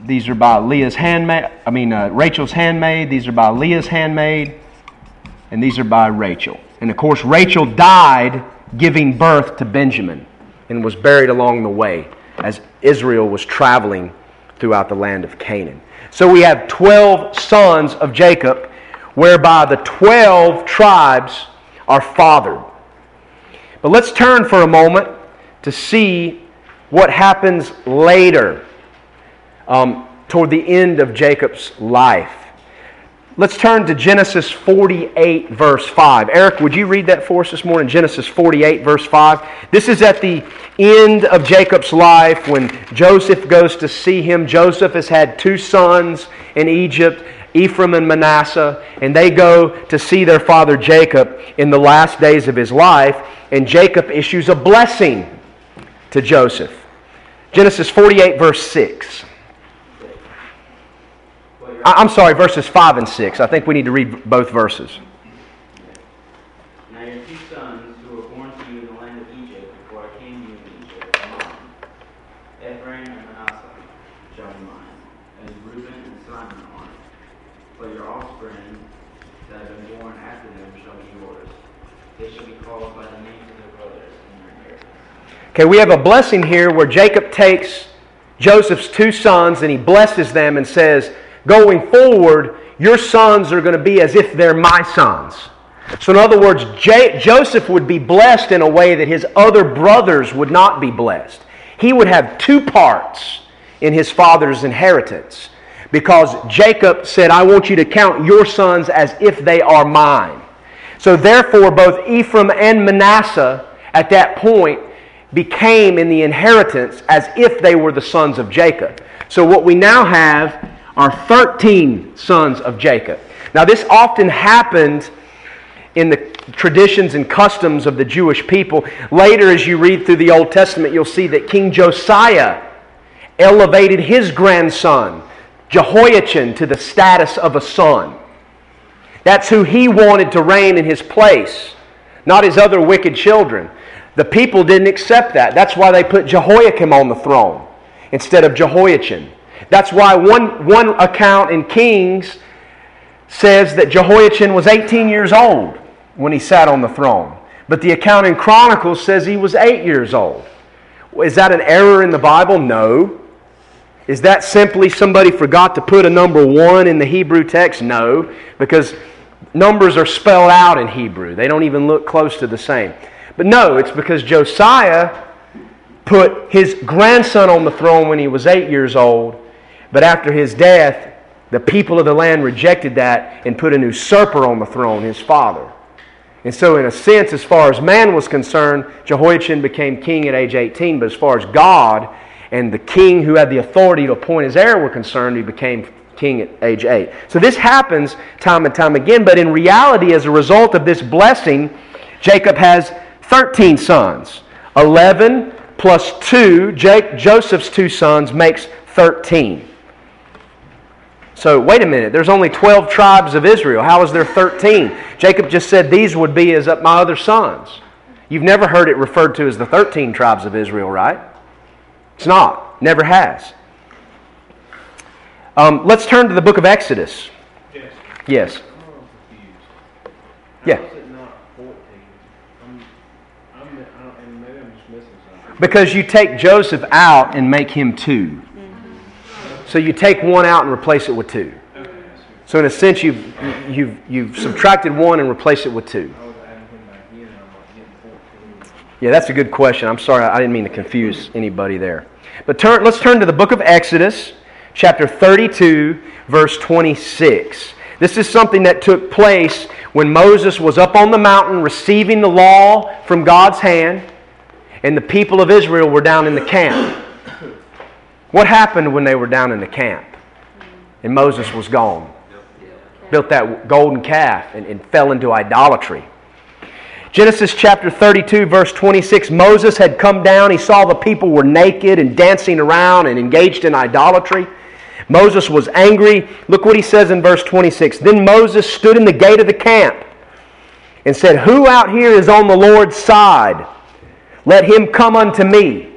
These are by Leah's handmaid. I mean, uh, Rachel's handmaid. These are by Leah's handmaid. And these are by Rachel. And of course, Rachel died giving birth to Benjamin and was buried along the way as Israel was traveling throughout the land of Canaan. So we have 12 sons of Jacob, whereby the 12 tribes are fathered. But let's turn for a moment to see what happens later um, toward the end of Jacob's life. Let's turn to Genesis 48, verse 5. Eric, would you read that for us this morning? Genesis 48, verse 5. This is at the end of Jacob's life when Joseph goes to see him. Joseph has had two sons in Egypt Ephraim and Manasseh, and they go to see their father Jacob in the last days of his life, and Jacob issues a blessing to Joseph. Genesis 48, verse 6. I'm sorry, verses 5 and 6. I think we need to read both verses.
Now your two sons who were born to you in the land of Egypt before I came to you in Egypt are mine. Ephraim and Manasseh shall be mine, and Reuben and Simon are mine. But your offspring that have been born after them shall be yours. They shall be called by the names of their brothers in their inheritance.
Okay, we have a blessing here where Jacob takes Joseph's two sons and he blesses them and says, Going forward, your sons are going to be as if they're my sons. So, in other words, J- Joseph would be blessed in a way that his other brothers would not be blessed. He would have two parts in his father's inheritance because Jacob said, I want you to count your sons as if they are mine. So, therefore, both Ephraim and Manasseh at that point became in the inheritance as if they were the sons of Jacob. So, what we now have are 13 sons of Jacob. Now, this often happened in the traditions and customs of the Jewish people. Later, as you read through the Old Testament, you'll see that King Josiah elevated his grandson, Jehoiachin, to the status of a son. That's who he wanted to reign in his place, not his other wicked children. The people didn't accept that. That's why they put Jehoiakim on the throne instead of Jehoiachin. That's why one, one account in Kings says that Jehoiachin was 18 years old when he sat on the throne. But the account in Chronicles says he was 8 years old. Is that an error in the Bible? No. Is that simply somebody forgot to put a number 1 in the Hebrew text? No, because numbers are spelled out in Hebrew. They don't even look close to the same. But no, it's because Josiah put his grandson on the throne when he was 8 years old, but after his death, the people of the land rejected that and put an usurper on the throne, his father. And so, in a sense, as far as man was concerned, Jehoiachin became king at age 18. But as far as God and the king who had the authority to appoint his heir were concerned, he became king at age 8. So this happens time and time again. But in reality, as a result of this blessing, Jacob has 13 sons. 11 plus 2, Jake, Joseph's two sons, makes 13. So, wait a minute. There's only 12 tribes of Israel. How is there 13? Jacob just said these would be as my other sons. You've never heard it referred to as the 13 tribes of Israel, right? It's not. Never has. Um, let's turn to the book of Exodus.
Yes.
Yes.
I'm a little confused.
Yeah.
How is it not 14? I'm, I'm, I don't, and maybe I'm just missing something.
Because you take Joseph out and make him two. So you take one out and replace it with two.
Okay, I see.
So in a sense, you've, you've, you've subtracted one and replaced it with two.
I was adding him back in, and I'm like getting 14.
Yeah, that's a good question. I'm sorry, I didn't mean to confuse anybody there. But turn, let's turn to the book of Exodus, chapter 32, verse 26. This is something that took place when Moses was up on the mountain receiving the law from God's hand, and the people of Israel were down in the camp. What happened when they were down in the camp and Moses was gone? Built that golden calf and, and fell into idolatry. Genesis chapter 32, verse 26 Moses had come down. He saw the people were naked and dancing around and engaged in idolatry. Moses was angry. Look what he says in verse 26. Then Moses stood in the gate of the camp and said, Who out here is on the Lord's side? Let him come unto me.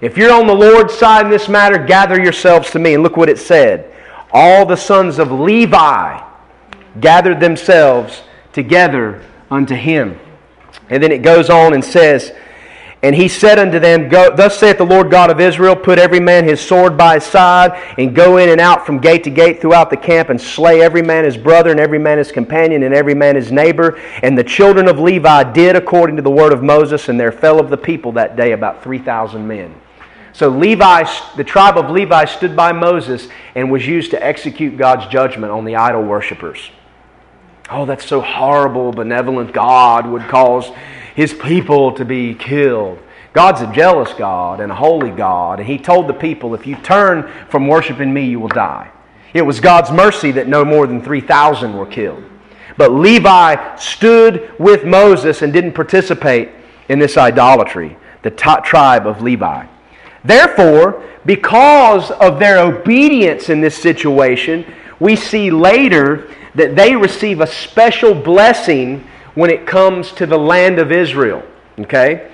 If you're on the Lord's side in this matter, gather yourselves to me. And look what it said. All the sons of Levi gathered themselves together unto him. And then it goes on and says, And he said unto them, go, Thus saith the Lord God of Israel, Put every man his sword by his side, and go in and out from gate to gate throughout the camp, and slay every man his brother, and every man his companion, and every man his neighbor. And the children of Levi did according to the word of Moses, and there fell of the people that day about 3,000 men. So Levi, the tribe of Levi stood by Moses and was used to execute God's judgment on the idol worshippers. Oh, that's so horrible. Benevolent God would cause his people to be killed. God's a jealous God and a holy God. And he told the people, if you turn from worshiping me, you will die. It was God's mercy that no more than 3,000 were killed. But Levi stood with Moses and didn't participate in this idolatry, the tribe of Levi. Therefore, because of their obedience in this situation, we see later that they receive a special blessing when it comes to the land of Israel. Okay?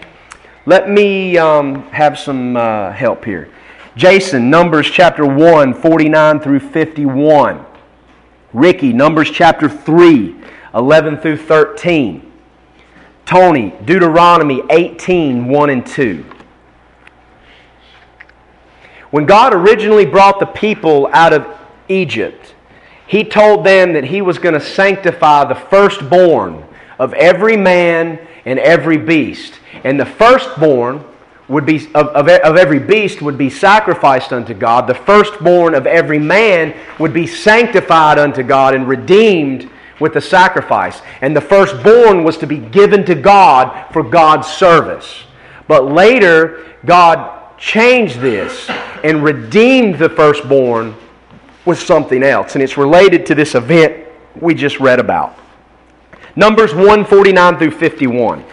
Let me um, have some uh, help here. Jason, Numbers chapter 1, 49 through 51. Ricky, Numbers chapter 3, 11 through 13. Tony, Deuteronomy 18, 1 and 2. When God originally brought the people out of Egypt, He told them that He was going to sanctify the firstborn of every man and every beast. And the firstborn would be of, of, of, every beast would be sacrificed unto God. The firstborn of every man would be sanctified unto God and redeemed with the sacrifice. And the firstborn was to be given to God for God's service. But later, God changed this and redeemed the firstborn with something else. And it's related to this event we just read about. Numbers 149 through 51.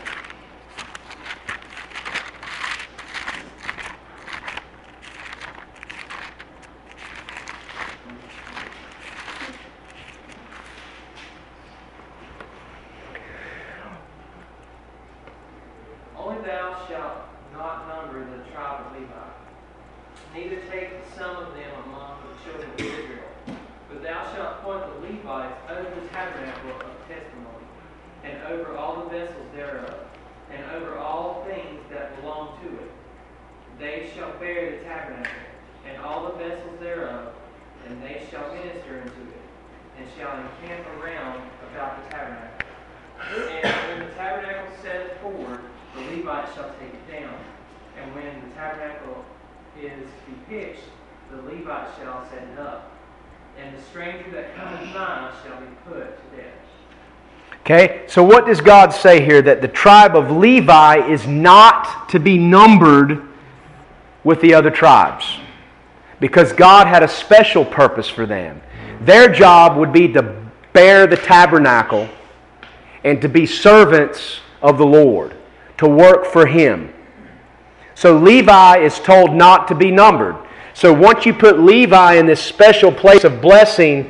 Okay, so what does God say here? That the tribe of Levi is not to be numbered with the other tribes because God had a special purpose for them. Their job would be to bear the tabernacle and to be servants of the Lord, to work for Him. So Levi is told not to be numbered. So once you put Levi in this special place of blessing,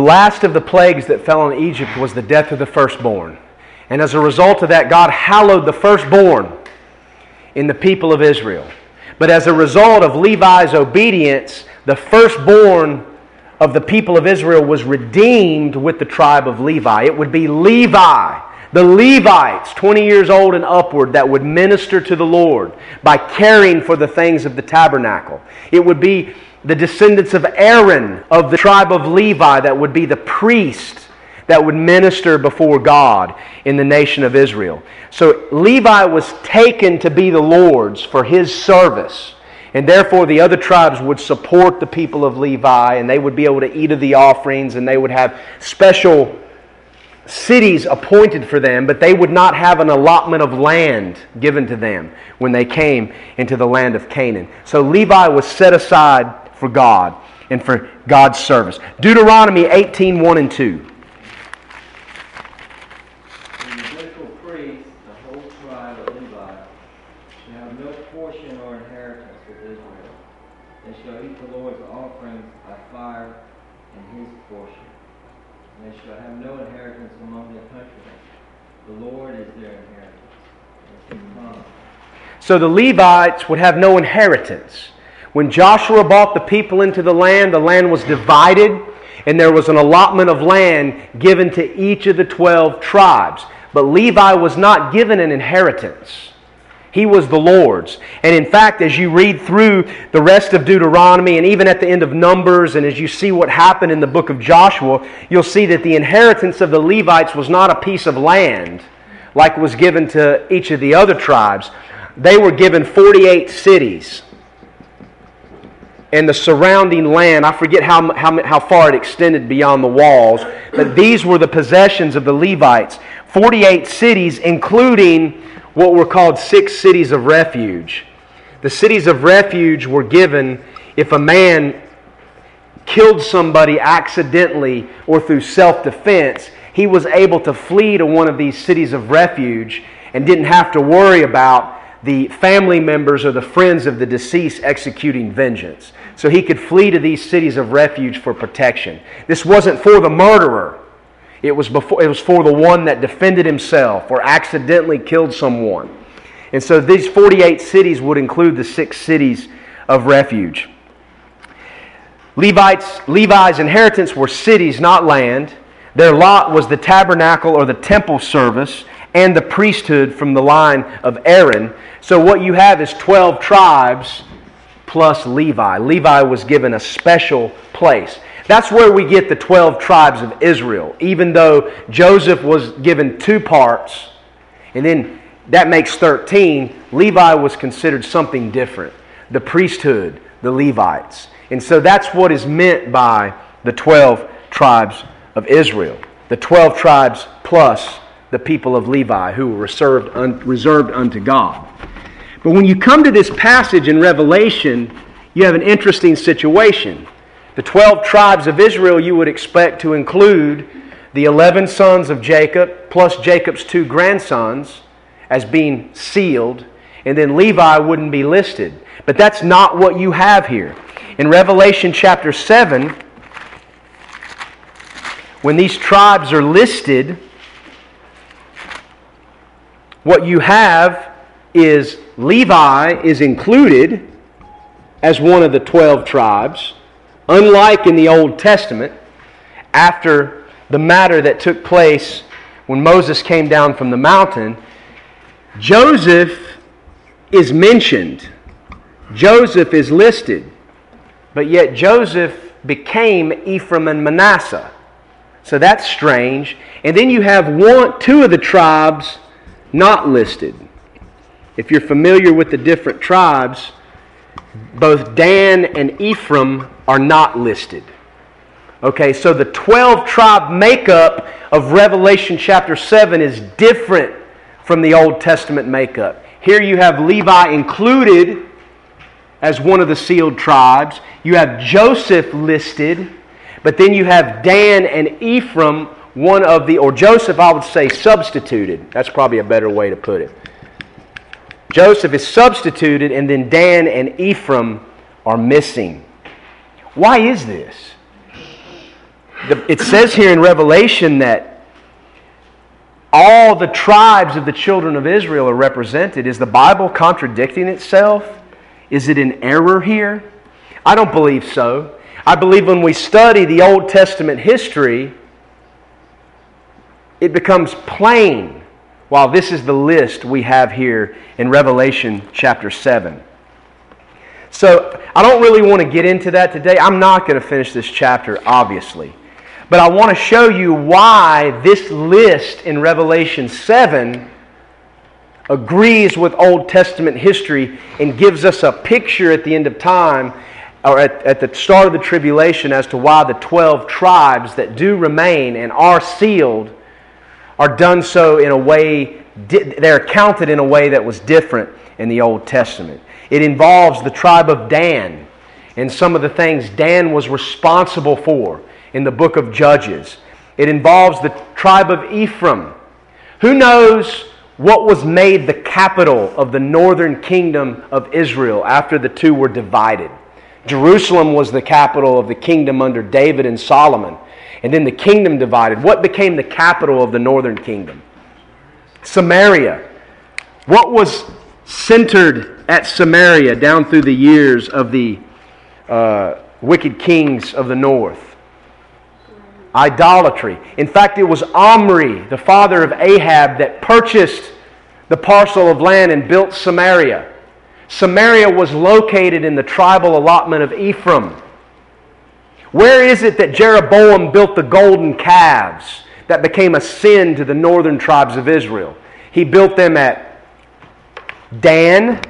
last of the plagues that fell on Egypt was the death of the firstborn. And as a result of that, God hallowed the firstborn in the people of Israel. But as a result of Levi's obedience, the firstborn of the people of Israel was redeemed with the tribe of Levi. It would be Levi, the Levites, 20 years old and upward, that would minister to the Lord by caring for the things of the tabernacle. It would be the descendants of Aaron of the tribe of Levi that would be the priest that would minister before God in the nation of Israel. So Levi was taken to be the Lord's for his service. And therefore, the other tribes would support the people of Levi, and they would be able to eat of the offerings, and they would have special cities appointed for them, but they would not have an allotment of land given to them when they came into the land of Canaan. So Levi was set aside for God and for God's service. Deuteronomy 18 1 and 2. So the Levites would have no inheritance. When Joshua brought the people into the land, the land was divided, and there was an allotment of land given to each of the 12 tribes. but Levi was not given an inheritance. He was the Lord's. And in fact, as you read through the rest of Deuteronomy and even at the end of Numbers, and as you see what happened in the book of Joshua, you'll see that the inheritance of the Levites was not a piece of land like was given to each of the other tribes. They were given 48 cities and the surrounding land. I forget how, how, how far it extended beyond the walls, but these were the possessions of the Levites 48 cities, including what were called six cities of refuge. The cities of refuge were given if a man killed somebody accidentally or through self defense, he was able to flee to one of these cities of refuge and didn't have to worry about the family members or the friends of the deceased executing vengeance. So he could flee to these cities of refuge for protection. This wasn't for the murderer. It was, before, it was for the one that defended himself or accidentally killed someone. And so these 48 cities would include the six cities of refuge. Levites, Levi's inheritance were cities, not land. Their lot was the tabernacle or the temple service and the priesthood from the line of Aaron. So what you have is 12 tribes plus Levi. Levi was given a special place. That's where we get the 12 tribes of Israel, even though Joseph was given two parts, and then that makes 13. Levi was considered something different the priesthood, the Levites. And so that's what is meant by the 12 tribes of Israel. The 12 tribes plus the people of Levi who were reserved, un, reserved unto God. But when you come to this passage in Revelation, you have an interesting situation. The 12 tribes of Israel you would expect to include the 11 sons of Jacob plus Jacob's two grandsons as being sealed, and then Levi wouldn't be listed. But that's not what you have here. In Revelation chapter 7, when these tribes are listed, what you have is Levi is included as one of the 12 tribes, unlike in the Old Testament, after the matter that took place when Moses came down from the mountain. Joseph is mentioned, Joseph is listed, but yet Joseph became Ephraim and Manasseh. So that's strange. And then you have one, two of the tribes not listed. If you're familiar with the different tribes, both Dan and Ephraim are not listed. Okay, so the 12 tribe makeup of Revelation chapter 7 is different from the Old Testament makeup. Here you have Levi included as one of the sealed tribes, you have Joseph listed, but then you have Dan and Ephraim, one of the, or Joseph, I would say, substituted. That's probably a better way to put it. Joseph is substituted, and then Dan and Ephraim are missing. Why is this? The, it says here in Revelation that all the tribes of the children of Israel are represented. Is the Bible contradicting itself? Is it an error here? I don't believe so. I believe when we study the Old Testament history, it becomes plain while this is the list we have here in Revelation chapter 7. So I don't really want to get into that today. I'm not going to finish this chapter, obviously. But I want to show you why this list in Revelation 7 agrees with Old Testament history and gives us a picture at the end of time or at, at the start of the tribulation as to why the 12 tribes that do remain and are sealed are done so in a way, they're counted in a way that was different in the Old Testament. It involves the tribe of Dan and some of the things Dan was responsible for in the book of Judges. It involves the tribe of Ephraim. Who knows what was made the capital of the northern kingdom of Israel after the two were divided? Jerusalem was the capital of the kingdom under David and Solomon. And then the kingdom divided. What became the capital of the northern kingdom? Samaria. What was centered at Samaria down through the years of the uh, wicked kings of the north? idolatry. In fact, it was Omri, the father of Ahab, that purchased the parcel of land and built Samaria. Samaria was located in the tribal allotment of Ephraim. Where is it that Jeroboam built the golden calves that became a sin to the northern tribes of Israel? He built them at Dan,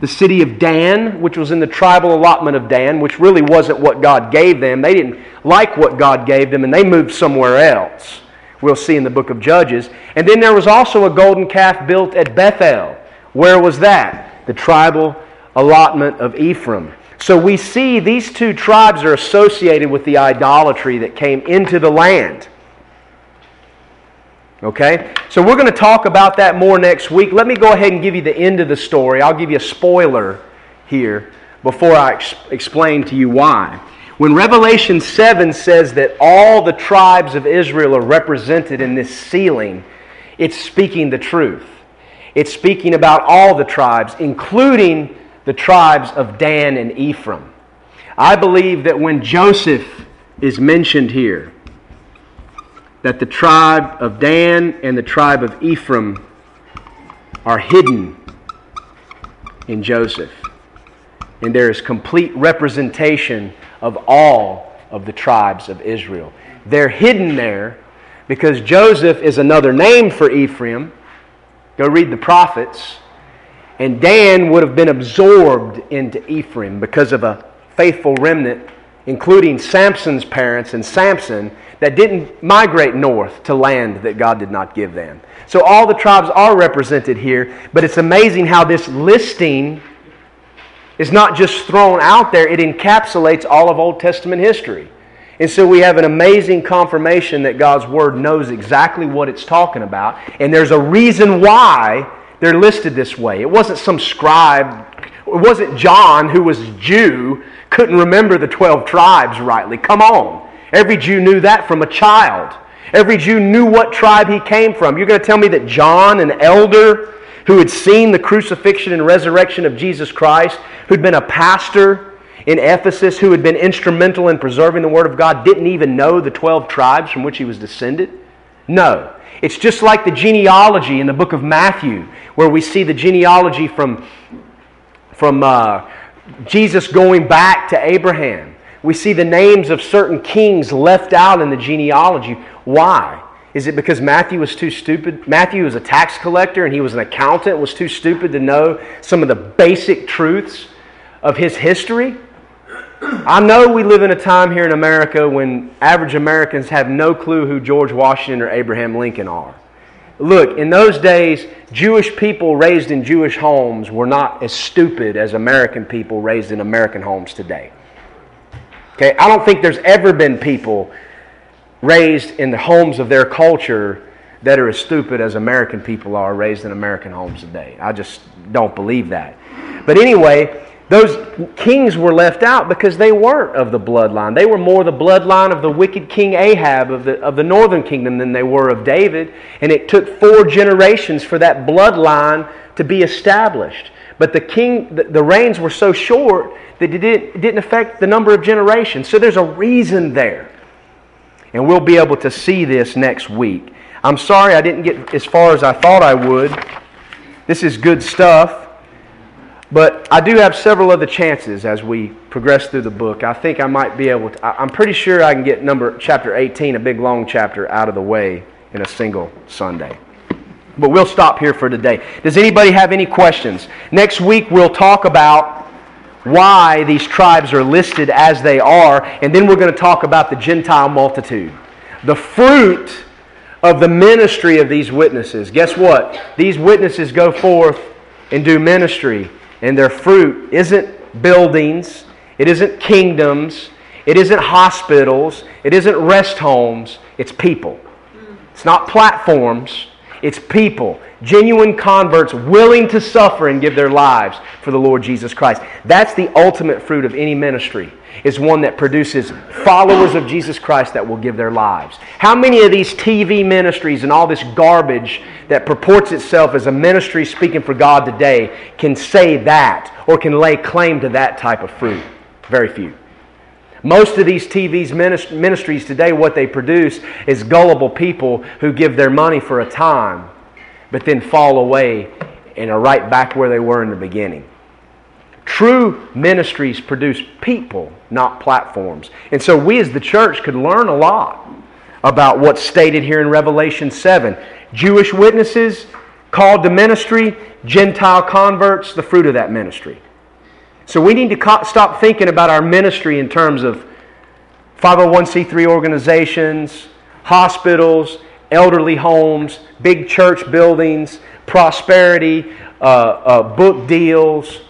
the city of Dan, which was in the tribal allotment of Dan, which really wasn't what God gave them. They didn't like what God gave them and they moved somewhere else. We'll see in the book of Judges. And then there was also a golden calf built at Bethel. Where was that? The tribal allotment of Ephraim. So we see these two tribes are associated with the idolatry that came into the land. Okay? So we're going to talk about that more next week. Let me go ahead and give you the end of the story. I'll give you a spoiler here before I ex- explain to you why. When Revelation 7 says that all the tribes of Israel are represented in this sealing, it's speaking the truth. It's speaking about all the tribes, including the tribes of Dan and Ephraim. I believe that when Joseph is mentioned here, that the tribe of Dan and the tribe of Ephraim are hidden in Joseph. And there is complete representation of all of the tribes of Israel. They're hidden there because Joseph is another name for Ephraim. Go read the prophets. And Dan would have been absorbed into Ephraim because of a faithful remnant, including Samson's parents and Samson, that didn't migrate north to land that God did not give them. So all the tribes are represented here, but it's amazing how this listing is not just thrown out there, it encapsulates all of Old Testament history. And so we have an amazing confirmation that God's Word knows exactly what it's talking about, and there's a reason why they're listed this way. It wasn't some scribe, it wasn't John, who was Jew, couldn't remember the 12 tribes rightly. Come on. Every Jew knew that from a child. Every Jew knew what tribe he came from. You're going to tell me that John, an elder who had seen the crucifixion and resurrection of Jesus Christ, who'd been a pastor in Ephesus, who had been instrumental in preserving the Word of God, didn't even know the 12 tribes from which he was descended? No. It's just like the genealogy in the book of Matthew, where we see the genealogy from, from uh, Jesus going back to Abraham we see the names of certain kings left out in the genealogy. Why? Is it because Matthew was too stupid? Matthew was a tax collector and he was an accountant, was too stupid to know some of the basic truths of his history? I know we live in a time here in America when average Americans have no clue who George Washington or Abraham Lincoln are. Look, in those days, Jewish people raised in Jewish homes were not as stupid as American people raised in American homes today. Okay, I don't think there's ever been people raised in the homes of their culture that are as stupid as American people are raised in American homes today. I just don't believe that. But anyway, those kings were left out because they weren't of the bloodline. They were more the bloodline of the wicked King Ahab of the, of the northern kingdom than they were of David. And it took four generations for that bloodline to be established. But the king, the, the reigns were so short that it didn't, it didn't affect the number of generations. So there's a reason there. And we'll be able to see this next week. I'm sorry I didn't get as far as I thought I would. This is good stuff. But I do have several other chances as we progress through the book. I think I might be able to. I'm pretty sure I can get number chapter 18, a big long chapter, out of the way in a single Sunday. But we'll stop here for today. Does anybody have any questions? Next week we'll talk about why these tribes are listed as they are, and then we're going to talk about the Gentile multitude. The fruit of the ministry of these witnesses. Guess what? These witnesses go forth and do ministry, and their fruit isn't buildings, it isn't kingdoms, it isn't hospitals, it isn't rest homes, it's people. It's not platforms, it's people genuine converts willing to suffer and give their lives for the Lord Jesus Christ. That's the ultimate fruit of any ministry, is one that produces followers of Jesus Christ that will give their lives. How many of these TV ministries and all this garbage that purports itself as a ministry speaking for God today can say that or can lay claim to that type of fruit? Very few. Most of these TV's ministries today, what they produce is gullible people who give their money for a time, but then fall away and are right back where they were in the beginning. True ministries produce people, not platforms. And so we as the church could learn a lot about what's stated here in Revelation 7. Jewish witnesses called to ministry, Gentile converts, the fruit of that ministry. So we need to co- stop thinking about our ministry in terms of 501c3 organizations, hospitals, elderly homes, big church buildings, prosperity, uh, uh, book deals,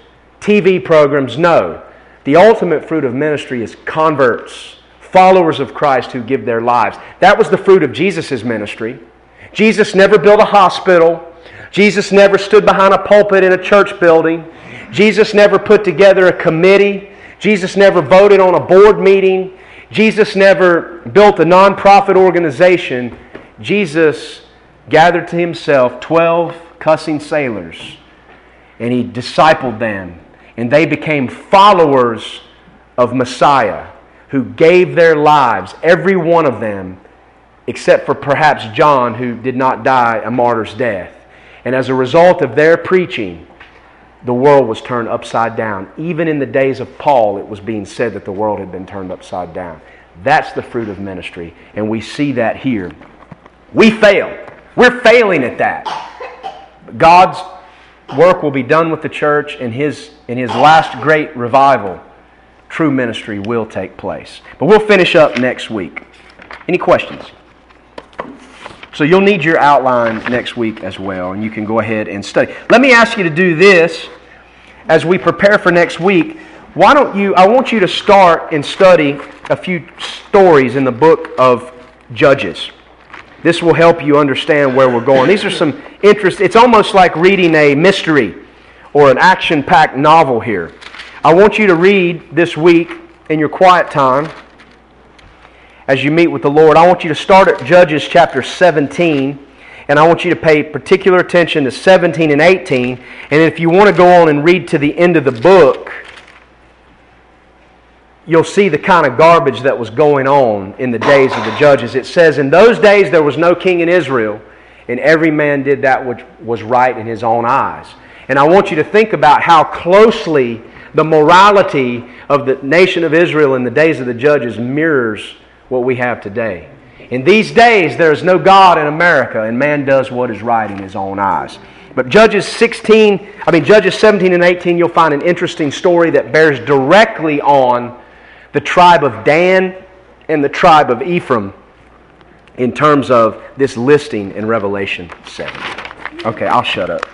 TV programs. No. The ultimate fruit of ministry is converts, followers of Christ who give their lives. That was the fruit of Jesus' ministry. Jesus never built a hospital. Jesus never stood behind a pulpit in a church building. Jesus never put together a committee. Jesus never voted on a board meeting. Jesus never built a nonprofit organization. Jesus gathered to himself 12 cussing sailors and he discipled them. And they became followers of Messiah who gave their lives, every one of them, except for perhaps John, who did not die a martyr's death. And as a result of their preaching, the world was turned upside down. Even in the days of Paul, it was being said that the world had been turned upside down. That's the fruit of ministry, and we see that here. We fail. We're failing at that. God's work will be done with the church in his, in his last great revival. True ministry will take place. But we'll finish up next week. Any questions? So you'll need your outline next week as well, and you can go ahead and study. Let me ask you to do this as we prepare for next week. Why don't you? I want you to start and study a few stories in the book of Judges. This will help you understand where we're going. These are some interest. It's almost like reading a mystery or an action packed novel here. I want you to read this week in your quiet time as you meet with the Lord, I want you to start at Judges chapter 17, and I want you to pay particular attention to 17 and 18. And if you want to go on and read to the end of the book, you'll see the kind of garbage that was going on in the days of the judges. It says, In those days there was no king in Israel, and every man did that which was right in his own eyes. And I want you to think about how closely the morality of the nation of Israel in the days of the judges mirrors what we have today. In these days, there is no God in America, and man does what is right in his own eyes. But Judges 16, I mean, Judges 17 and 18, you'll find an interesting story that bears directly on the tribe of Dan and the tribe of Ephraim in terms of this listing in Revelation 7. Okay, I'll shut up.